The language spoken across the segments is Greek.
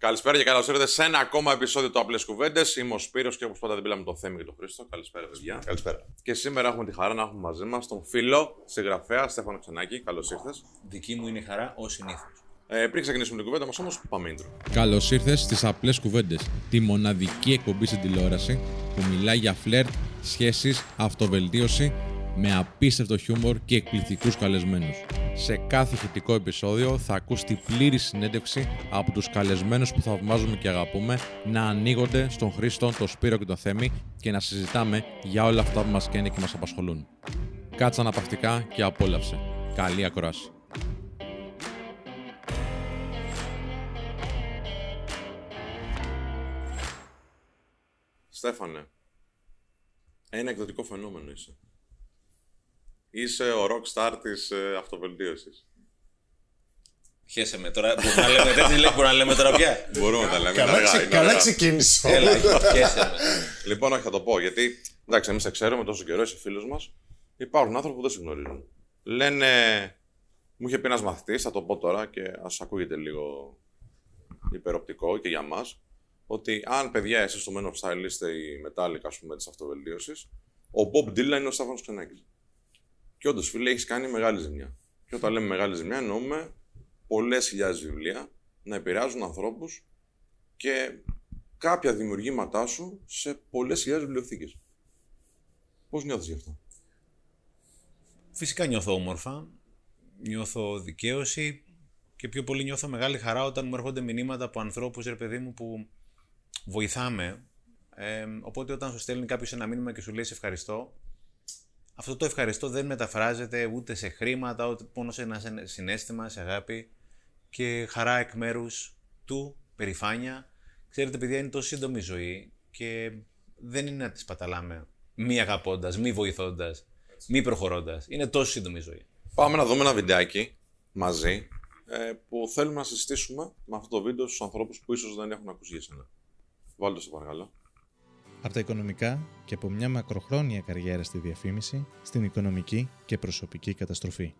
Καλησπέρα και καλώς ήρθατε σε ένα ακόμα επεισόδιο του Απλές Κουβέντες. Είμαι ο Σπύρος και όπως πάντα δίπλα με τον Θέμη και τον Χρήστο. Καλησπέρα, παιδιά. Καλησπέρα. Και σήμερα έχουμε τη χαρά να έχουμε μαζί μας τον φίλο συγγραφέα Στέφανο Ξενάκη. Καλώς ήρθες. Δική μου είναι η χαρά, ως συνήθως. Ε, πριν ξεκινήσουμε την κουβέντα μας, όμως, πάμε intro. Καλώς ήρθες στις Απλές Κουβέντες, τη μοναδική εκπομπή στην τηλεόραση που μιλάει για φλερτ, σχέσεις, αυτοβελτίωση με απίστευτο χιούμορ και εκπληκτικούς καλεσμένους. Σε κάθε ηχητικό επεισόδιο θα ακούς τη πλήρη συνέντευξη από τους καλεσμένους που θαυμάζουμε και αγαπούμε να ανοίγονται στον Χρήστο, τον Σπύρο και τον Θέμη και να συζητάμε για όλα αυτά που μας καίνε και μας απασχολούν. Κάτσε αναπαυτικά και απόλαυσε. Καλή ακρόαση. Στέφανε, ένα εκδοτικό φαινόμενο είσαι. Είσαι ο rock star της ε, αυτοβελτίωσης. Χαίρεσαι με τώρα. Μπορούμε να λέμε τέτοια λέξη, μπορούμε να λέμε τώρα πια. Μπορούμε να τα λέμε. Καλά, είναι αργά, ξε, είναι καλά αργά. ξεκίνησε. Έλα, χαίρεσαι με. Λοιπόν, όχι, θα το πω γιατί. Εντάξει, εμείς σε ξέρουμε τόσο καιρό, είσαι φίλος μας. Υπάρχουν άνθρωποι που δεν σε γνωρίζουν. Λένε. Μου είχε πει ένας μαθητής, θα το πω τώρα και ας ακούγεται λίγο υπεροπτικό και για μας. Ότι αν παιδιά εσεί στο Men of Style είστε η Metallica, ας πούμε, της αυτοβελτίωσης, ο Bob Dylan είναι ο Στέφανος Ξενάκη. Και όντως, φίλε, έχεις κάνει μεγάλη ζημιά. Και όταν λέμε μεγάλη ζημιά, εννοούμε πολλές χιλιάδες βιβλία να επηρεάζουν ανθρώπους και κάποια δημιουργήματά σου σε πολλές χιλιάδες βιβλιοθήκες. Πώς νιώθεις γι' αυτό; Φυσικά νιώθω όμορφα, νιώθω δικαίωση και πιο πολύ νιώθω μεγάλη χαρά όταν μου έρχονται μηνύματα από ανθρώπους, ρε παιδί μου, που βοηθάμε. Ε, οπότε όταν σου στέλνει κάποιος ένα μήνυμα και σου λέει σε ευχαριστώ, αυτό το ευχαριστώ δεν μεταφράζεται ούτε σε χρήματα, ούτε μόνο σε ένα σε- συναίσθημα, σε αγάπη και χαρά εκ μέρους του, περηφάνεια. Ξέρετε, παιδιά, είναι τόσο σύντομη η ζωή και δεν είναι να τη παταλάμε μη αγαπώντας, μη βοηθώντας, μη προχωρώντας. Είναι τόσο σύντομη η ζωή. Πάμε να δούμε ένα βιντεάκι μαζί ε, που θέλουμε να συζητήσουμε με αυτό το βίντεο στους ανθρώπους που ίσως δεν έχουν ακούσει για σένα. Βάλτε σε παρακαλώ. Από τα οικονομικά και από μια μακροχρόνια καριέρα στη διαφήμιση στην οικονομική και προσωπική καταστροφή.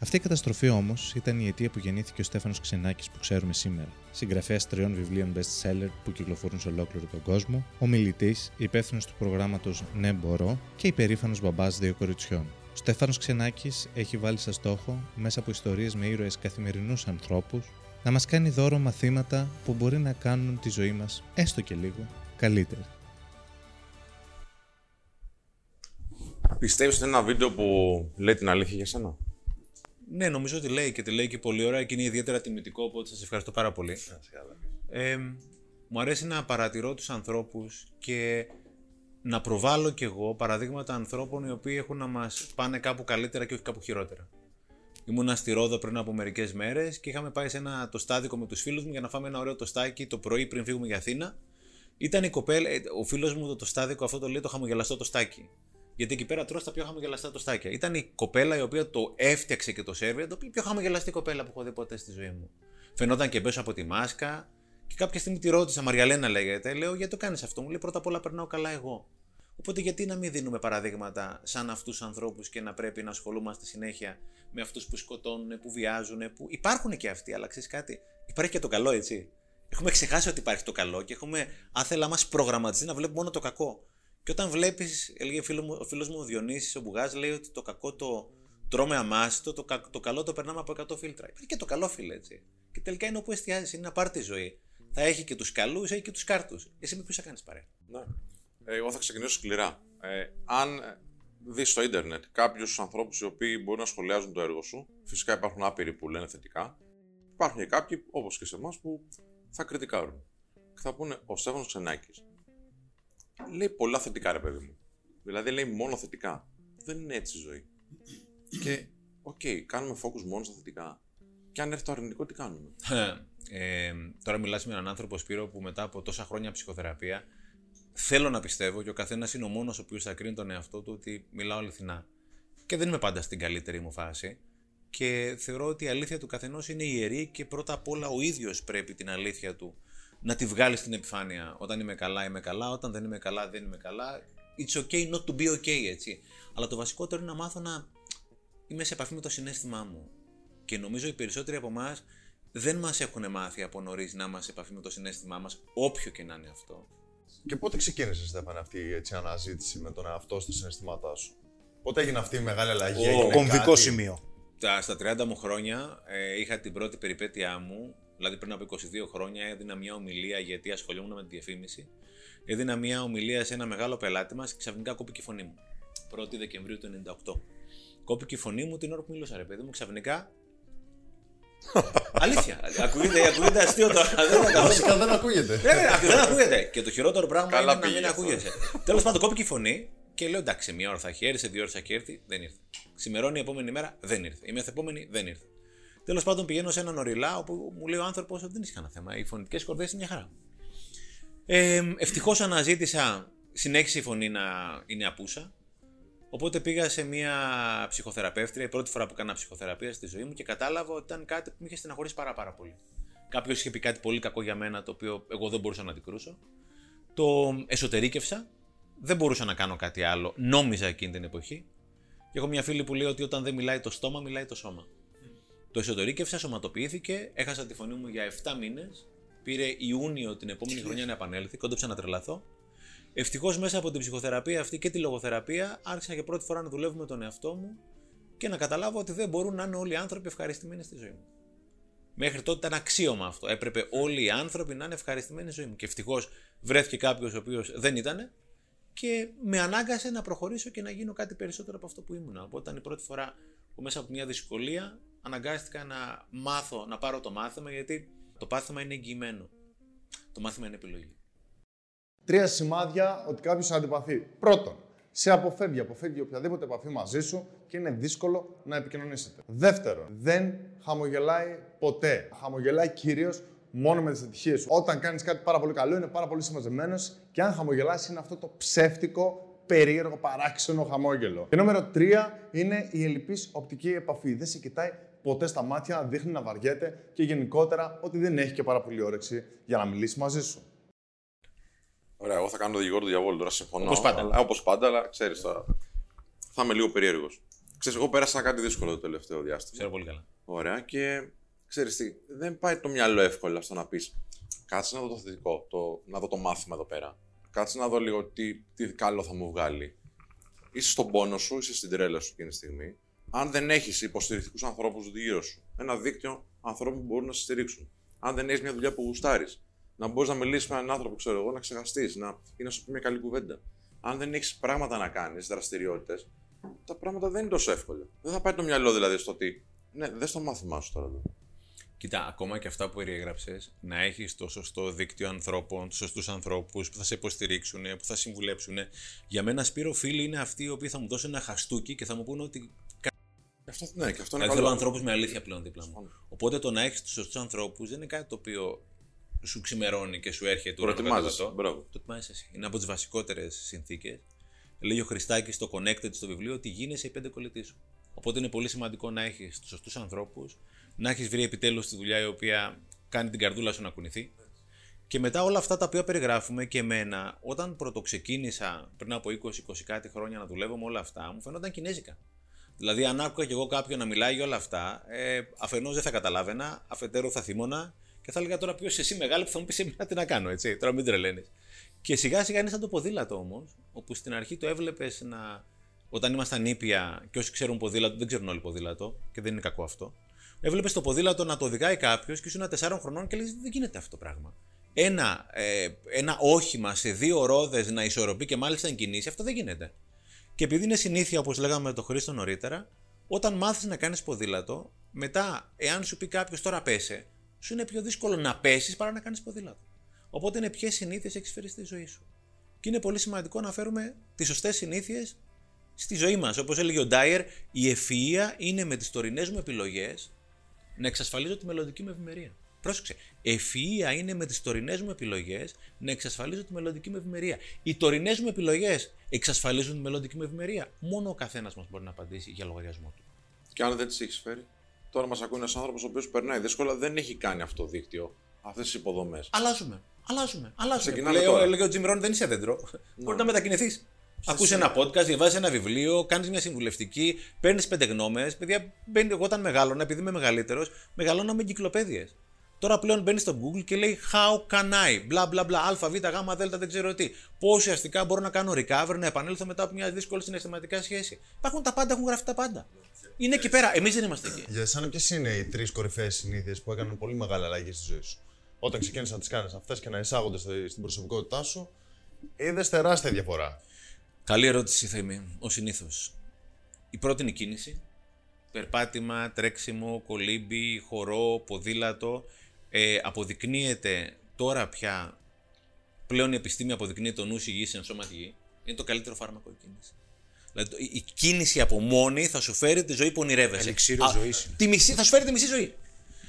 Αυτή η καταστροφή όμως ήταν η αιτία που γεννήθηκε ο Στέφανος Ξενάκης που ξέρουμε σήμερα. Συγγραφέας τριών βιβλίων best seller που κυκλοφορούν σε ολόκληρο τον κόσμο, ομιλητής, υπεύθυνος του προγράμματος Ναι Μπορώ και υπερήφανος μπαμπάς δύο κοριτσιών. Ο Στέφανος Ξενάκης έχει βάλει σαν στόχο, μέσα από ιστορίες με ήρωες καθημερινούς ανθρώπους, να μας κάνει δώρο μαθήματα που μπορεί να κάνουν τη ζωή μας, έστω και λίγο, καλύτερη. Πιστεύεις ότι είναι ένα βίντεο που λέει την αλήθεια για σένα; Ναι, νομίζω ότι λέει και τη λέει και πολύ ωραία και είναι ιδιαίτερα τιμητικό, οπότε σας ευχαριστώ πάρα πολύ. Ε, μου αρέσει να παρατηρώ τους ανθρώπους και να προβάλλω κι εγώ παραδείγματα ανθρώπων οι οποίοι έχουν να μας πάνε κάπου καλύτερα και όχι κάπου χειρότερα. Ήμουνα στη Ρόδο πριν από μερικές μέρες και είχαμε πάει σε ένα τοστάδικο με τους φίλους μου για να φάμε ένα ωραίο τοστάκι το πρωί πριν φύγουμε για Αθήνα. Ήταν η κοπέλα, ε, ο φίλος μου το τοστάδικο αυτό το λέει το χαμογελαστό τοστάκι. Γιατί εκεί πέρα τρως τα πιο χαμογελαστά τοστάκια. Ήταν η κοπέλα η οποία το έφτιαξε και το σερβιε, το πιο χαμογελαστή κοπέλα που έχω δει ποτέ στη ζωή μου. Φαινόταν και πέσω από τη μάσκα και κάποια στιγμή τη ρώτησα, Μαριαλένα λέγεται, λέω γιατί το κάνεις αυτό. Μου λέει πρώτα απ' όλα περνάω καλά εγώ. Οπότε γιατί να μην δίνουμε παραδείγματα σαν αυτούς του ανθρώπους και να πρέπει να ασχολούμαστε συνέχεια με αυτούς που σκοτώνουν, που βιάζουν, που υπάρχουν και αυτοί, αλλά ξέρεις κάτι, υπάρχει και το καλό, έτσι. Έχουμε ξεχάσει ότι υπάρχει το καλό και έχουμε, αν θέλα, μας προγραμματιστεί να βλέπουμε μόνο το κακό. Και όταν βλέπεις, έλεγε φίλο μου, ο φίλος μου ο Διονύσης, ο Μπουγάς, λέει ότι το κακό το τρώμε αμάστο, το, κα- το καλό το περνάμε από 100 φίλτρα. Υπάρχει και το καλό, φίλε, έτσι. Και τελικά είναι όπου εστιάζεις, είναι να πάρει τη ζωή. Θα έχει και τους καλούς, έχει και τους κάρτους. Εσύ με ποιους θα κάνεις παρέα; Ναι. Ε, Εγώ θα ξεκινήσω σκληρά. Ε, αν δεις στο ίντερνετ κάποιους ανθρώπους οι οποίοι μπορούν να σχολιάζουν το έργο σου, φυσικά υπάρχουν άπειροι που λένε θετικά. Υπάρχουν και κάποιοι, όπως και σε εμάς, που θα κριτικάρουν. Και θα πούνε: Ο Στέφανος Ξενάκης λέει πολλά θετικά, ρε παιδί μου. Δηλαδή λέει μόνο θετικά. Δεν είναι έτσι η ζωή. Και, οκ, κάνουμε focus μόνο στα θετικά. Και αν έρθει το αρνητικό, τι κάνουμε; ε, τώρα μιλάς με έναν άνθρωπο, Σπύρο, που μετά από τόσα χρόνια ψυχοθεραπεία θέλω να πιστεύω και ο καθένας είναι ο μόνος ο οποίος θα κρίνει τον εαυτό του ότι μιλάω αληθινά. Και δεν είμαι πάντα στην καλύτερη μου φάση. Και θεωρώ ότι η αλήθεια του καθενός είναι ιερή και πρώτα απ' όλα ο ίδιος πρέπει την αλήθεια του να τη βγάλει στην επιφάνεια. Όταν είμαι καλά, είμαι καλά. Όταν δεν είμαι καλά, δεν είμαι καλά. It's okay not to be okay, έτσι. Αλλά το βασικότερο είναι να μάθω να είμαι σε επαφή με το συνέστημά μου. Και νομίζω οι περισσότεροι από εμάς δεν μας έχουν μάθει από νωρίς να είμαστε σε επαφή με το συνέστημά μας, όποιο και να είναι αυτό. Και πότε ξεκίνησε, Στέφανε, αυτή η έτσι, αναζήτηση με τον εαυτό στα συναισθήματά σου; Πότε έγινε αυτή η μεγάλη αλλαγή, Ο έγινε Κομβικό κάτι; σημείο. Τα, στα 30 μου χρόνια ε, είχα την πρώτη περιπέτειά μου, δηλαδή πριν από 22 χρόνια έδινα μια ομιλία γιατί ασχολούμουν με τη διαφήμιση. Έδινα μια ομιλία σε ένα μεγάλο πελάτη μας και ξαφνικά κόπηκε η φωνή μου. 1η Δεκεμβρίου του 98. Κόπηκε η φωνή μου την ώρα που μιλούσα, ρε παιδί μου, ξαφνικά. Αλήθεια. ακούγεται, ακούγεται αστείο τώρα. Δεν είναι καθόλου. Βασικά δεν ακούγεται. Ναι, ναι, αυτό δεν ακούγεται. Και το χειρότερο πράγμα Καλά είναι να πήγε μην αυτό. ακούγεσαι. Τέλος πάντων, κόπηκε η φωνή και λέω εντάξει, μία ώρα θα έχει έρθει, σε δύο ώρες θα έχει έρθει, δεν ήρθε. Ξημερώνει η επόμενη μέρα, δεν ήρθε. Η μεθεπόμενη, δεν ήρθε. Τέλος πάντων, πηγαίνω σε έναν οριλά όπου μου λέει ο άνθρωπος ότι δεν έχει κανένα θέμα. Οι φωνητικές κορδές είναι μια χαρά. Ε, Ευτυχώς αναζήτησα, συνέχισε η φωνή να είναι απούσα. Οπότε πήγα σε μια ψυχοθεραπεύτρια, η πρώτη φορά που έκανα ψυχοθεραπεία στη ζωή μου και κατάλαβα ότι ήταν κάτι που με είχε στεναχωρήσει πάρα, πάρα πολύ. Κάποιος είχε πει κάτι πολύ κακό για μένα, το οποίο εγώ δεν μπορούσα να αντικρούσω. Το εσωτερήκευσα. Δεν μπορούσα να κάνω κάτι άλλο. Νόμιζα εκείνη την εποχή. Και έχω μια φίλη που λέει ότι όταν δεν μιλάει το στόμα, μιλάει το σώμα. Το εσωτερήκευσα, σωματοποιήθηκε, έχασα τη φωνή μου για 7 μήνες. Πήρε Ιούνιο την επόμενη χρονιά να επανέλθει, κόντεψα να τρελαθώ. Ευτυχώς μέσα από την ψυχοθεραπεία αυτή και τη λογοθεραπεία άρχισα για πρώτη φορά να δουλεύω με τον εαυτό μου και να καταλάβω ότι δεν μπορούν να είναι όλοι οι άνθρωποι ευχαριστημένοι στη ζωή μου. Μέχρι τότε ήταν αξίωμα αυτό. Έπρεπε όλοι οι άνθρωποι να είναι ευχαριστημένοι στη ζωή μου. Και ευτυχώς βρέθηκε κάποιος ο οποίος δεν ήταν και με ανάγκασε να προχωρήσω και να γίνω κάτι περισσότερο από αυτό που ήμουν. Οπότε ήταν η πρώτη φορά που μέσα από μια δυσκολία αναγκάστηκα να μάθω, να πάρω το μάθημα γιατί το πάθημα είναι εγγυημένο. Το μάθημα είναι επιλογή. Τρία σημάδια ότι κάποιος αντιπαθεί. Πρώτον, σε αποφεύγει, αποφεύγει οποιαδήποτε επαφή μαζί σου και είναι δύσκολο να επικοινωνήσετε. Δεύτερον, δεν χαμογελάει ποτέ. Χαμογελάει κυρίως μόνο με τις ατυχίες σου. Όταν κάνεις κάτι πάρα πολύ καλό, είναι πάρα πολύ συμμαζεμένος και αν χαμογελάσει, είναι αυτό το ψεύτικο, περίεργο, παράξενο χαμόγελο. Και νούμερο 3 είναι η ελλειπής οπτική επαφή. Δεν σε κοιτάει ποτέ στα μάτια, δείχνει να βαριέται και γενικότερα ότι δεν έχει και πάρα πολύ όρεξη για να μιλήσει μαζί σου. Ωραία, εγώ θα κάνω το δικηγόρο του διαβόλου τώρα. Συμφωνώ. Όπως πάντα. Αλλά, όπως πάντα, αλλά ξέρεις τώρα. Θα είμαι λίγο περίεργος. Ξέρεις, εγώ πέρασα κάτι δύσκολο το τελευταίο διάστημα. Ξέρω πολύ καλά. Ωραία, και ξέρεις τι, δεν πάει το μυαλό εύκολα στο να πεις κάτσε να δω το θετικό, το, να δω το μάθημα εδώ πέρα. Κάτσε να δω λίγο τι, τι καλό θα μου βγάλει. Είσαι στον πόνο σου, είσαι στην τρέλα σου εκείνη τη στιγμή. Αν δεν έχεις υποστηρικτικούς ανθρώπους γύρω σου, ένα δίκτυο ανθρώπων που μπορούν να σε στηρίξουν. Αν δεν έχεις μια δουλειά που γουστάρεις, να μπορείς να μιλήσεις με έναν άνθρωπο, ξέρω εγώ, να ξεχαστείς να, ή να σου πει μια καλή κουβέντα. Αν δεν έχεις πράγματα να κάνεις, δραστηριότητες, τα πράγματα δεν είναι τόσο εύκολα. Δεν θα πάει το μυαλό δηλαδή στο ότι. Ναι, δες το μάθημά σου τώρα εδώ. Κοίτα, ακόμα και αυτά που περιέγραψες, να έχεις το σωστό δίκτυο ανθρώπων, τους σωστούς ανθρώπους που θα σε υποστηρίξουν, που θα συμβουλέψουν. Για μένα, Σπύρο, φίλοι είναι αυτοί οι οποίοι θα μου δώσουν ένα χαστούκι και θα μου πούνε ότι. Αυτό, ναι, και αυτό είναι Δηλαδή, καλό. θέλω ανθρώπους με αλήθεια πλέον δίπλα μου. Συμφωνώ. Οπότε το να έχεις τους σωστούς ανθρώπους δεν είναι κάτι το οποίο σου ξημερώνει και σου έρχεται. Προετοιμάζεσαι. ουρανοκατεβατό. Μπράβο. Το ετοιμάζεσαι εσύ. Είναι από τις βασικότερες συνθήκες. Λέει ο Χριστάκης στο Connected στο βιβλίο ότι γίνεσαι η πέντε κολλητή σου. Οπότε είναι πολύ σημαντικό να έχεις τους σωστούς ανθρώπους, να έχεις βρει επιτέλους τη δουλειά η οποία κάνει την καρδούλα σου να κουνηθεί. Και μετά όλα αυτά τα οποία περιγράφουμε και εμένα, όταν πρωτοξεκίνησα πριν από 20-20 κάτι χρόνια να δουλεύω με όλα αυτά, μου φαινόταν κινέζικα. Δηλαδή, αν άκουγα κι εγώ κάποιον να μιλάει για όλα αυτά, ε, αφενός δεν θα καταλάβαινα, αφετέρου θα θυμώνα και θα έλεγα τώρα ποιος εσύ μεγάλη που θα μου πεις εμένα τι να κάνω, έτσι. Τώρα μην τρελαίνεις. Και σιγά σιγά είναι σαν το ποδήλατο όμως, όπου στην αρχή το έβλεπες να. Όταν ήμασταν ήπια, και όσοι ξέρουν ποδήλατο, δεν ξέρουν όλοι ποδήλατο, και δεν είναι κακό αυτό. Έβλεπες το ποδήλατο να το οδηγάει κάποιος και ήσουν 4 χρονών και λέει: Δεν γίνεται αυτό το πράγμα. Ένα, ε, ένα όχημα σε δύο ρόδες να ισορροπεί και μάλιστα εν κινήσει, αυτό δεν γίνεται. Και επειδή είναι συνήθεια, όπως λέγαμε με τον Χρήστο νωρίτερα, όταν μάθεις να κάνεις ποδήλατο, μετά, εάν σου πει κάποιος τώρα πέσε, σου είναι πιο δύσκολο να πέσεις παρά να κάνεις ποδήλατο. Οπότε είναι ποιες συνήθειες έχεις φέρει στη ζωή σου. Και είναι πολύ σημαντικό να φέρουμε τις σωστές συνήθειες στη ζωή μας. Όπως έλεγε ο Ντάιερ, η ευφυα είναι με τις τωρινές μου επιλογές να εξασφαλίζω τη μελλοντική μου ευημερία. Πρόσεξε. Ευφυα είναι με τις τωρινές μου επιλογές να εξασφαλίζω τη μελλοντική μου ευημερία. Οι τωρινές μου επιλογές εξασφαλίζουν τη μελλοντική μου ευημερία. Μόνο ο καθένας μας μπορεί να απαντήσει για λογαριασμό του. Και αν δεν τις έχεις φέρει. Τώρα μας ακούει ένας άνθρωπος ο οποίος περνάει δύσκολα, δεν έχει κάνει αυτό το δίκτυο, αυτές τις υποδομές. Αλλάζουμε. Αλλάζουμε. Αλλάζουμε. Ξεκινάμε Λέω, τώρα. έλεγε ο Jim Rohn, δεν είσαι δέντρο. Μπορεί να μετακινηθείς. Ακούς ένα podcast, διαβάζεις ένα βιβλίο, κάνεις μια συμβουλευτική, παίρνεις πέντε γνώμες. Παιδιά, μπαίνει, εγώ όταν μεγάλωνα, επειδή είμαι μεγαλύτερος, μεγαλώνα με εγκυκλοπαίδειες. Τώρα πλέον μπαίνει στο Google και λέει How can I, μπλα μπλα μπλα, α, β, γ, δ, δεν ξέρω τι. Πώ ουσιαστικά μπορώ να κάνω recover, να επανέλθω μετά από μια δύσκολη συναισθηματικά σχέση. Υπάρχουν τα πάντα, έχουν γραφτεί τα πάντα. Είναι εκεί πέρα. Εμείς δεν είμαστε εκεί. Για εσένα, ποιες είναι οι τρεις κορυφαίες συνήθειες που έκαναν πολύ μεγάλη αλλαγή στη ζωή σου; Όταν ξεκίνησες να τις κάνεις αυτές και να εισάγονται στη- στην προσωπικότητά σου, είδες τεράστια διαφορά. Καλή ερώτηση, Θέμη. Ο συνήθως. Η πρώτη είναι η κίνηση. Περπάτημα, τρέξιμο, κολύμπι, χορό, ποδήλατο. Ε, αποδεικνύεται τώρα πια, πλέον η επιστήμη αποδεικνύει το νους υγιής εν σώμα υγιή. Είναι το καλύτερο φάρμακο η κίνηση. Δηλαδή το- η- η κίνηση από μόνη θα σου φέρει τη ζωή που ονειρεύεσαι. Ελιξίριο Α, ζωής είναι. Τη μισή, θα σου φέρει τη μισή ζωή.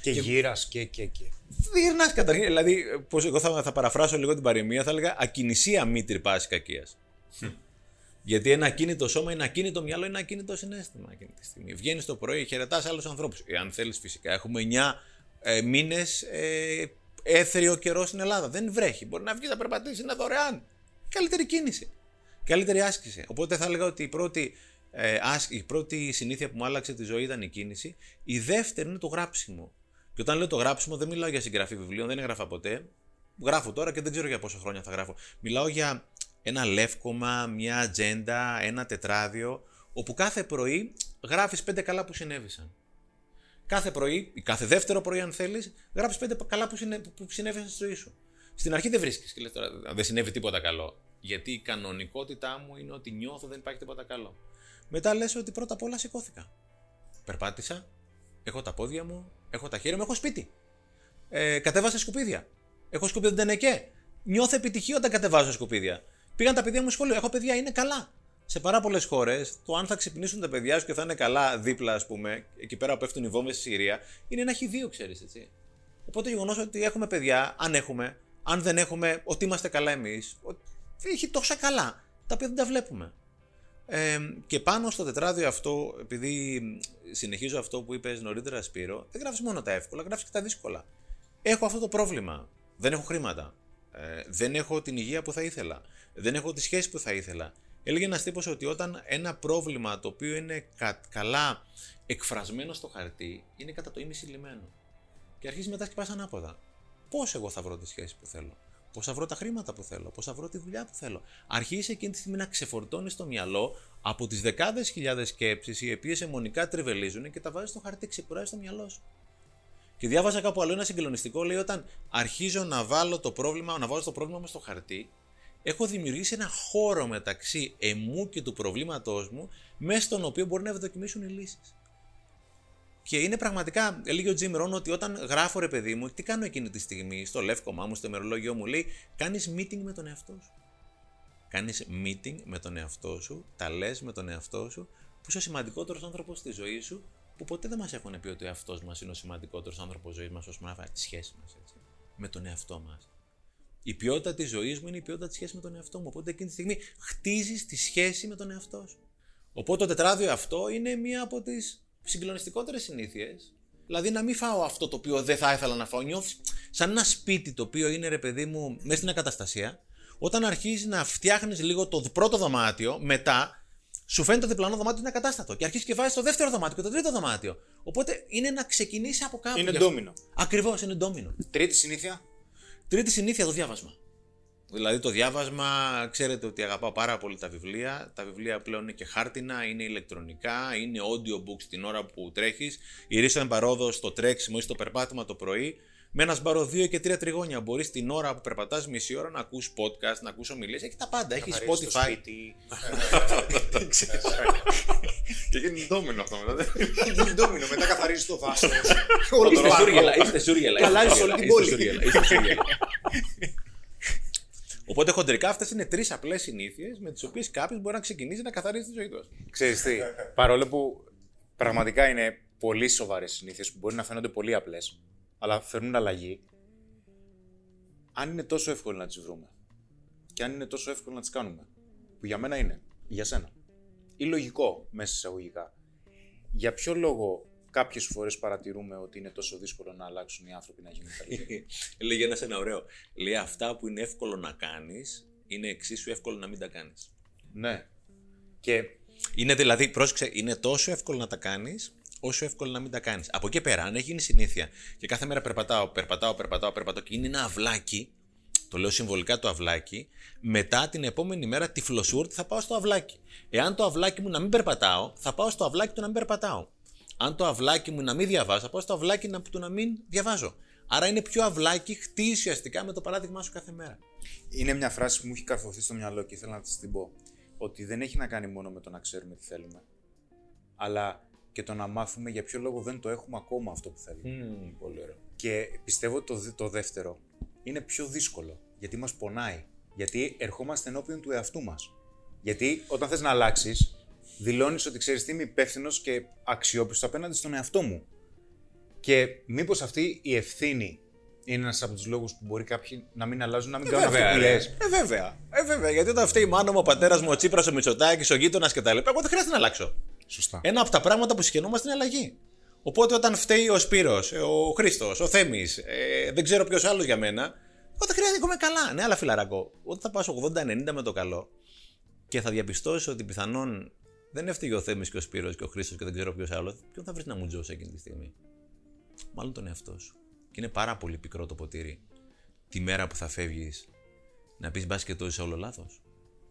Και γύρας και, και, και. Δεν γυρνά καταρχήν. Δηλαδή, πώς εγώ θα, θα παραφράσω λίγο την παροιμία, θα έλεγα ακινησία μη τρυπάσει κακίας. Γιατί ένα ακίνητο σώμα είναι ακίνητο μυαλό, είναι ακίνητο συνέστημα εκείνη τη στιγμή. Βγαίνεις το πρωί, χαιρετάς άλλους ανθρώπους. Εάν θέλεις, φυσικά. Έχουμε 9 ε, μήνες ε, έθριο καιρό στην Ελλάδα. Δεν βρέχει. Μπορεί να βγει να περπατήσει, είναι δωρεάν. Καλύτερη κίνηση. Καλύτερη άσκηση. Οπότε θα έλεγα ότι η πρώτη, ε, άσκ- η πρώτη συνήθεια που μου άλλαξε τη ζωή ήταν η κίνηση. Η δεύτερη είναι το γράψιμο. Και όταν λέω το γράψιμο, δεν μιλάω για συγγραφή βιβλίων, δεν έγραφα ποτέ. Γράφω τώρα και δεν ξέρω για πόσα χρόνια θα γράφω. Μιλάω για ένα λεύκομα, μια ατζέντα, ένα τετράδιο, όπου κάθε πρωί γράφεις πέντε καλά που συνέβησαν. Κάθε πρωί, ή κάθε δεύτερο πρωί, αν θέλεις, γράφεις πέντε καλά που, συνέ, που συνέβησαν στη ζωή σου. Στην αρχή δεν βρίσκεις και λες τώρα, δεν συνέβη τίποτα καλό. Γιατί η κανονικότητά μου είναι ότι νιώθω δεν υπάρχει τίποτα καλό. Μετά λες ότι πρώτα απ' όλα σηκώθηκα. Περπάτησα, έχω τα πόδια μου, έχω τα χέρια μου, έχω σπίτι. Ε, κατέβασα σκουπίδια. Έχω σκουπίδια τενεκέ. Νιώθω επιτυχία όταν κατεβάζω σκουπίδια. Πήγαν τα παιδιά μου σχολείο. Έχω παιδιά, είναι καλά. Σε πάρα πολλές χώρες, το αν θα ξυπνήσουν τα παιδιά σου και θα είναι καλά δίπλα, ας πούμε, εκεί πέρα που πέφτουν οι βόμβες στη Συρία, είναι ένα χ2, ξέρεις έτσι. Οπότε το γεγονός ότι έχουμε παιδιά, αν έχουμε, αν δεν έχουμε, ότι είμαστε καλά εμείς, έχει τόσα καλά, τα οποία δεν τα βλέπουμε. Ε, και πάνω στο τετράδιο αυτό, επειδή συνεχίζω αυτό που είπες νωρίτερα, Σπύρο, δεν γράφεις μόνο τα εύκολα, γράφεις και τα δύσκολα. Έχω αυτό το πρόβλημα. Δεν έχω χρήματα. Ε, δεν έχω την υγεία που θα ήθελα. Δεν έχω τη σχέση που θα ήθελα. Έλεγε ένας τύπος ότι όταν ένα πρόβλημα το οποίο είναι κα- καλά εκφρασμένο στο χαρτί είναι κατά το ίμιση λιμένο. Και αρχίζει μετά και πα ανάποδα. Πώς εγώ θα βρω τη σχέση που θέλω; Πώς θα βρω τα χρήματα που θέλω; Πώς θα βρω τη δουλειά που θέλω; Αρχίζει εκείνη τη στιγμή να ξεφορτώνει το μυαλό από τις δεκάδες χιλιάδες σκέψεις οι οποίες αιμονικά τριβελίζουν και τα βάζεις στο χαρτί, ξεκουράζει το μυαλό σου. Και διάβαζα κάπου άλλο ένα συγκλονιστικό, λέει όταν αρχίζω να βάλω το πρόβλημα, να βάζω το πρόβλημα μου στο χαρτί, έχω δημιουργήσει ένα χώρο μεταξύ εμού και του προβλήματός μου, μέσα στον οποίο μπορεί να ευδοκιμήσουν οι λύσεις. Και είναι πραγματικά, έλεγε ο Jim Rohn ότι όταν γράφω ρε παιδί μου, τι κάνω εκείνη τη στιγμή, στο λεύκομά μου, στο ημερολόγιο μου, λέει, κάνεις meeting με τον εαυτό σου. Κάνεις meeting με τον εαυτό σου, τα λες με τον εαυτό σου, που είσαι ο σημαντικότερος άνθρωπος στη ζωή σου, που ποτέ δεν μας έχουν πει ότι ο εαυτός μας είναι ο σημαντικότερος άνθρωπος ζωής μας όσον αφορά τη σχέση μας. Με τον εαυτό μας. Η ποιότητα της ζωής μου είναι η ποιότητα της σχέσης με τον εαυτό μου. Οπότε εκείνη τη στιγμή χτίζεις τη σχέση με τον εαυτό σου. Οπότε το τετράδιο αυτό είναι μία από τις συγκλονιστικότερες συνήθειες. Δηλαδή να μην φάω αυτό το οποίο δεν θα ήθελα να φάω. Νιώθεις σαν ένα σπίτι το οποίο είναι ρε παιδί μου μέσα στην ακαταστασία. Όταν αρχίζεις να φτιάχνεις λίγο το πρώτο δωμάτιο, μετά σου φαίνεται το διπλανό δωμάτιο είναι ακατάστατο. Και αρχίζεις και βάζεις το δεύτερο δωμάτιο και το τρίτο δωμάτιο. Οπότε είναι να ξεκινήσει από κάπου. Είναι ντόμινο. Ακριβώς, είναι ντόμινο. Τρίτη συνήθεια. Τρίτη συνήθεια το διάβασμα. Δηλαδή το διάβασμα, ξέρετε ότι αγαπάω πάρα πολύ τα βιβλία. Τα βιβλία πλέον είναι και χάρτινα, είναι ηλεκτρονικά, είναι audiobooks την ώρα που τρέχεις. Η ρίσα εμπαρόδο στο τρέξιμο ή στο περπάτημα το πρωί. Με ένα σπάρο δύο και τρία τριγώνια. Μπορείς την ώρα που περπατάς μισή ώρα να ακούς podcast, να ακούς ομιλίες. Έχει τα πάντα. Έχεις Καθαρίζεις το Spotify. σπίτι. Και γίνει ντόμινο αυτό μετά. Γίνει ντόμινο, μετά καθαρίζεις το δάσο. Όλο το Είστε πάρκο. σούργελα, είστε σούργελα. Καλά, είστε είσαι όλη σούργελα, την είστε πόλη. Σούργελα, είστε σούργελα. Οπότε χοντρικά αυτές είναι τρεις απλές συνήθειες με τις οποίες κάποιος μπορεί να ξεκινήσει να καθαρίζει τη ζωή του. Ξέρεις τι, παρόλο που πραγματικά είναι πολύ σοβαρές συνήθειες που μπορεί να φαίνονται πολύ απλές, αλλά φέρνουν αλλαγή. Αν είναι τόσο εύκολο να τις βρούμε και αν είναι τόσο εύκολο να τις κάνουμε, που για μένα είναι, για σένα, ή λογικό μέσα εισαγωγικά, για ποιο λόγο κάποιες φορές παρατηρούμε ότι είναι τόσο δύσκολο να αλλάξουν οι άνθρωποι να γίνουν καλύτεροι. Λέγε ένας ένα ωραίο. Λέει αυτά που είναι εύκολο να κάνεις είναι εξίσου εύκολο να μην τα κάνεις. ναι. Και Είναι δηλαδή, πρόσεξε, είναι τόσο εύκολο να τα κάνεις, όσο εύκολο να μην τα κάνεις. Από εκεί πέρα, αν έχει γίνει συνήθεια και κάθε μέρα περπατάω, περπατάω, περπατάω, περπατάω και είναι ένα αυλάκι, το λέω συμβολικά το αυλάκι, μετά την επόμενη μέρα τυφλοσούρτ θα πάω στο αυλάκι. Εάν το αυλάκι μου να μην περπατάω, θα πάω στο αυλάκι του να μην περπατάω. Αν το αυλάκι μου να μην διαβάζω, θα πάω στο αυλάκι να- του να μην διαβάζω. Άρα είναι πιο αυλάκι, χτίσει ουσιαστικά με το παράδειγμά σου κάθε μέρα. Είναι μια φράση που μου έχει καρφωθεί στο μυαλό και ήθελα να της την πω. Ότι δεν έχει να κάνει μόνο με το να ξέρουμε τι θέλουμε, αλλά και το να μάθουμε για ποιο λόγο δεν το έχουμε ακόμα αυτό που θέλουμε. πολύ ωραίο. Και πιστεύω ότι το, δε- το δεύτερο είναι πιο δύσκολο. Γιατί μας πονάει. Γιατί ερχόμαστε ενώπιον του εαυτού μας. Γιατί όταν θες να αλλάξεις, δηλώνεις ότι ξέρεις τι είμαι υπεύθυνος και αξιόπιστος απέναντι στον εαυτό μου. Και μήπως αυτή η ευθύνη είναι ένας από τους λόγους που μπορεί κάποιοι να μην αλλάζουν, να μην κάνουν αυτό που ρε. λες. Ε, βέβαια. Ε, βέβαια. Γιατί όταν φταίει η μάνα μου, ο πατέρας μου, ο Τσίπρας, ο Μητσοτάκης, ο γείτονας κτλ. Εγώ δεν χρειάζεται να αλλάξω. Σωστά. Ένα από τα πράγματα που συγχαινόμαστε είναι αλλαγή. Οπότε όταν φταίει ο Σπύρος, ο Χρήστος, ο Θέμης, ε, δεν ξέρω ποιος άλλος για μένα, εγώ δεν χρειάζεται, εγώ είμαι καλά. Ναι, αλλά φιλαράκο, όταν θα πας 80-90 με το καλό και θα διαπιστώσεις ότι πιθανόν δεν έφταιγε ο Θέμης και ο Σπύρος και ο Χρήστος και δεν ξέρω ποιος άλλο, ποιον θα βρεις να μου τζώσει εκείνη τη στιγμή; Μάλλον τον εαυτό σου. Και είναι πάρα πολύ πικρό το ποτήρι. Τη μέρα που θα φεύγεις, να πεις μπα και το είσαι όλο λάθος.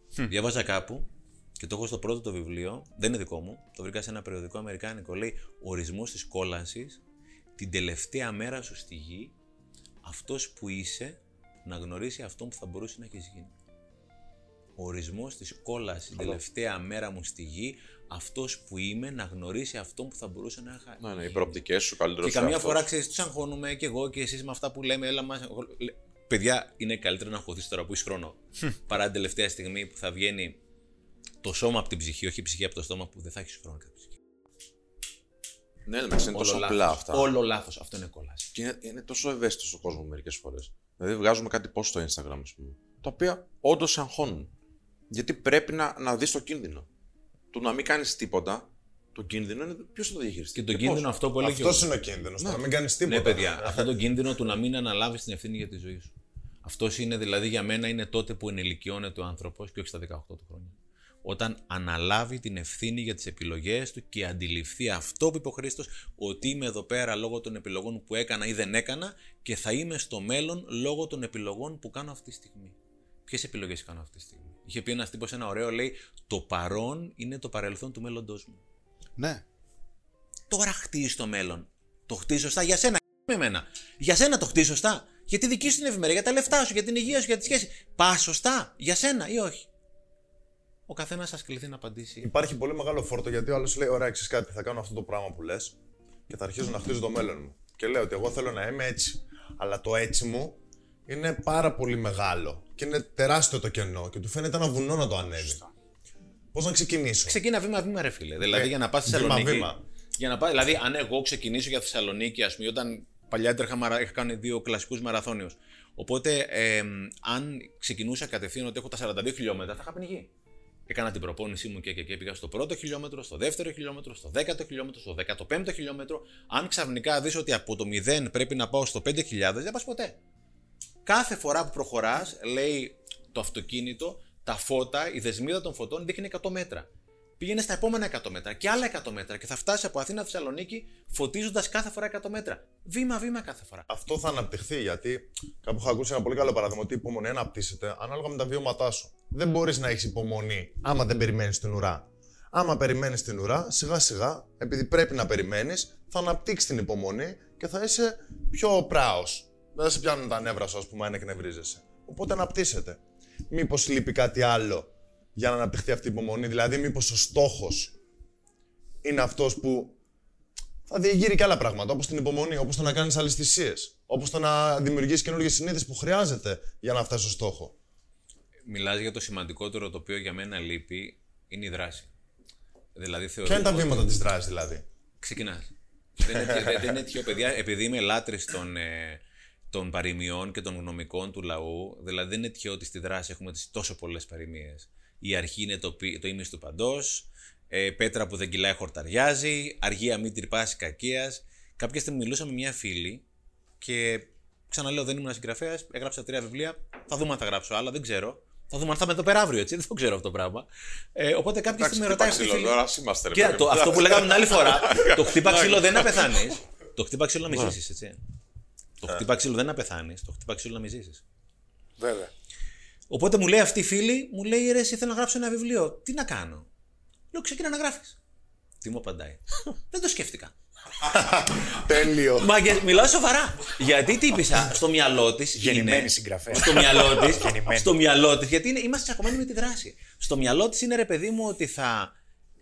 Διάβαζα κάπου και το έχω στο πρώτο το βιβλίο, δεν είναι δικό μου, το βρήκα σε ένα περιοδικό αμερικάνικο. Λέει ορισμός της κόλασης, την τελευταία μέρα σου στη γη, αυτός που είσαι να γνωρίσει αυτό που θα μπορούσε να έχεις γίνει. Ο ορισμός της κόλαση, την τελευταία μέρα μου στη γη, αυτός που είμαι να γνωρίσει αυτό που θα μπορούσε να είχα. Ναι, ναι, οι προοπτικές σου, καλύτερος Και καμιά φορά ξέρεις, τους αγχώνουμε και εγώ και εσείς με αυτά που λέμε. Έλα μας... Λε- Παιδιά, είναι καλύτερο να αγχωθείς τώρα που έχεις χρόνο. παρά την τελευταία στιγμή που θα βγαίνει το σώμα από την ψυχή, όχι η ψυχή από το στόμα που δεν θα έχεις χρόνο κατά ψυχή. Ναι, εντάξει, είναι τόσο απλά λάθος. αυτά. Όλο λάθος. Αυτό είναι κόλαση. Και είναι, είναι τόσο ευαίσθητος ο κόσμος μερικές φορές. Δηλαδή, βγάζουμε κάτι post στο Instagram, ας πούμε, τα οποία όντως σε αγχώνουν. Γιατί πρέπει να, να δεις το κίνδυνο. Το να μην κάνεις τίποτα, το κίνδυνο είναι ποιος θα το διαχειριστεί. Και τον πώς. κίνδυνο αυτό που έλεγε. Αυτός είναι ο κίνδυνος. Να μην κάνεις τίποτα. Ναι, παιδιά, αυτό τον κίνδυνο του να μην αναλάβεις την ευθύνη για τη ζωή σου. Αυτός είναι δηλαδή για μένα είναι τότε που ενηλικιώνεται ο άνθρωπος και όχι στα 18 του χρόνια. Όταν αναλάβει την ευθύνη για τις επιλογές του και αντιληφθεί αυτό που είπε ο Χρήστος, ότι είμαι εδώ πέρα λόγω των επιλογών που έκανα ή δεν έκανα και θα είμαι στο μέλλον λόγω των επιλογών που κάνω αυτή τη στιγμή. Ποιες επιλογές κάνω αυτή τη στιγμή; Είχε πει ένας τύπος ένα ωραίο, λέει: Το παρόν είναι το παρελθόν του μέλλοντός μου. Ναι. Τώρα χτίζεις το μέλλον. Το χτίζει σωστά για σένα. Με εμένα. Για σένα το χτίζει σωστά. Για τη δική σου την ευημερία, για τα λεφτά σου, για την υγεία σου, για τη σχέση. Πα σωστά. Για σένα ή όχι. Ο καθένας σα κληθεί να απαντήσει. Υπάρχει πολύ μεγάλο φόρτο γιατί ο άλλος λέει: Ωραία, ξέρεις κάτι, θα κάνω αυτό το πράγμα που λες και θα αρχίσω να χτίζω το μέλλον μου. Και λέω ότι εγώ θέλω να είμαι έτσι. Αλλά το έτσι μου είναι πάρα πολύ μεγάλο και είναι τεράστιο το κενό και του φαίνεται ένα βουνό να το ανέβει. Πώς να ξεκινήσω; Ξεκίνα βήμα-βήμα, ρε φίλε. Δηλαδή για να πας στη βήμα, Θεσσαλονίκη. βήμα. Για να πά, δηλαδή, αν εγώ ξεκινήσω για Θεσσαλονίκη, ας πούμε, όταν παλιά τρέχα, μαρα- είχα κάνει δύο κλασικούς μαραθώνιους. Οπότε, ε, αν ξεκινούσα κατευθείαν ότι έχω τα 42 χιλιόμετρα, θα είχα πνιγεί. Έκανα την προπόνησή μου και, και, και πήγα στο πρώτο χιλιόμετρο, στο δεύτερο χιλιόμετρο, στο δέκατο χιλιόμετρο, στο δεκατοπέμπτο χιλιόμετρο. Αν ξαφνικά δεις ότι από το 0 πρέπει να πάω στο 5.000, δεν πας ποτέ. Κάθε φορά που προχωράς, λέει το αυτοκίνητο, τα φώτα, η δεσμίδα των φωτών δείχνει 100 μέτρα. Πήγαινε στα επόμενα 100 μέτρα και άλλα 100 μέτρα και θα φτάσει από Αθήνα Θεσσαλονίκη φωτίζοντας κάθε φορά 100 μέτρα. Βήμα-βήμα κάθε φορά. Αυτό θα αναπτυχθεί γιατί κάπου έχω ακούσει ένα πολύ καλό παράδειγμα ότι η υπομονή αναπτύσσεται ανάλογα με τα βιώματά σου. Δεν μπορείς να έχεις υπομονή άμα δεν περιμένεις την ουρά. Άμα περιμένεις την ουρά, σιγά σιγά, επειδή πρέπει να περιμένεις, θα αναπτύξεις την υπομονή και θα είσαι πιο πράος. Δεν θα σε πιάνουν τα νεύρα σου, ας πούμε, αν εκνευρίζεσαι. Οπότε αναπτύσσεται. Μήπως λείπει κάτι άλλο για να αναπτυχθεί αυτή η υπομονή, δηλαδή μήπως ο στόχος είναι αυτός που θα διεγείρει και άλλα πράγματα, όπως την υπομονή, όπως το να κάνεις άλλε θυσίε, όπως το να δημιουργήσει καινούργιες συνήθειες που χρειάζεται για να φτάσει στο στόχο. Μιλάς για το σημαντικότερο το οποίο για μένα λείπει είναι η δράση. Δηλαδή θεωρώ. Ποια είναι τα ότι- βήματα της δράσης, δηλαδή; Ξεκινάς. δεν, είναι, δεν, δεν είναι τυχαίο, παιδιά, επειδή είμαι λάτρης των, ε, των παροιμιών και των γνωμικών του λαού, δηλαδή δεν είναι τυχαίο ότι στη δράση έχουμε τις τόσο πολλές παροιμίες. Η αρχή είναι το, πι- το ίμις του παντός, ε, πέτρα που δεν κυλάει χορταριάζει, αργία μη τρυπάσει κακίας. Κάποια στιγμή μιλούσα με μια φίλη και ξαναλέω δεν ήμουν συγγραφέας, έγραψα τρία βιβλία, θα δούμε αν θα γράψω άλλα, δεν ξέρω. Θα δούμε αν θα είμαι εδώ πέρα αύριο, έτσι. Δεν το ξέρω αυτό το πράγμα. Ε, οπότε κάποια στιγμή με ρωτάει αυτή η ξύλο, φίλη. τώρα ας είμαστε, ρε Κοίτα, παιδί το, μου. αυτό που λέγαμε την άλλη φορά. το χτύπα ξύλο δεν είναι να πεθάνεις. Το χτύπα ξύλο να μη ζήσεις, έτσι. Το χτύπα ξύλο δεν είναι να πεθάνεις. Το χτύπα ξύλο να μη ζήσεις. Βέβαια. Οπότε μου λέει αυτή η φίλη, μου λέει ρε, εσύ θέλω να γράψω ένα βιβλίο. Τι να κάνω; Λέω, ξεκινά να γράφεις. Τι μου απαντάει. δεν το σκέφτηκα. Τέλειο. Μα για- μιλάω σοβαρά. Γιατί τύπησα στο μυαλό της. Γεννημένη συγγραφέα. Στο μυαλό της. Γεννημένη. στο μυαλό της. Γιατί είναι, είμαστε τσακωμένοι με τη δράση. Στο μυαλό της είναι ρε παιδί μου ότι θα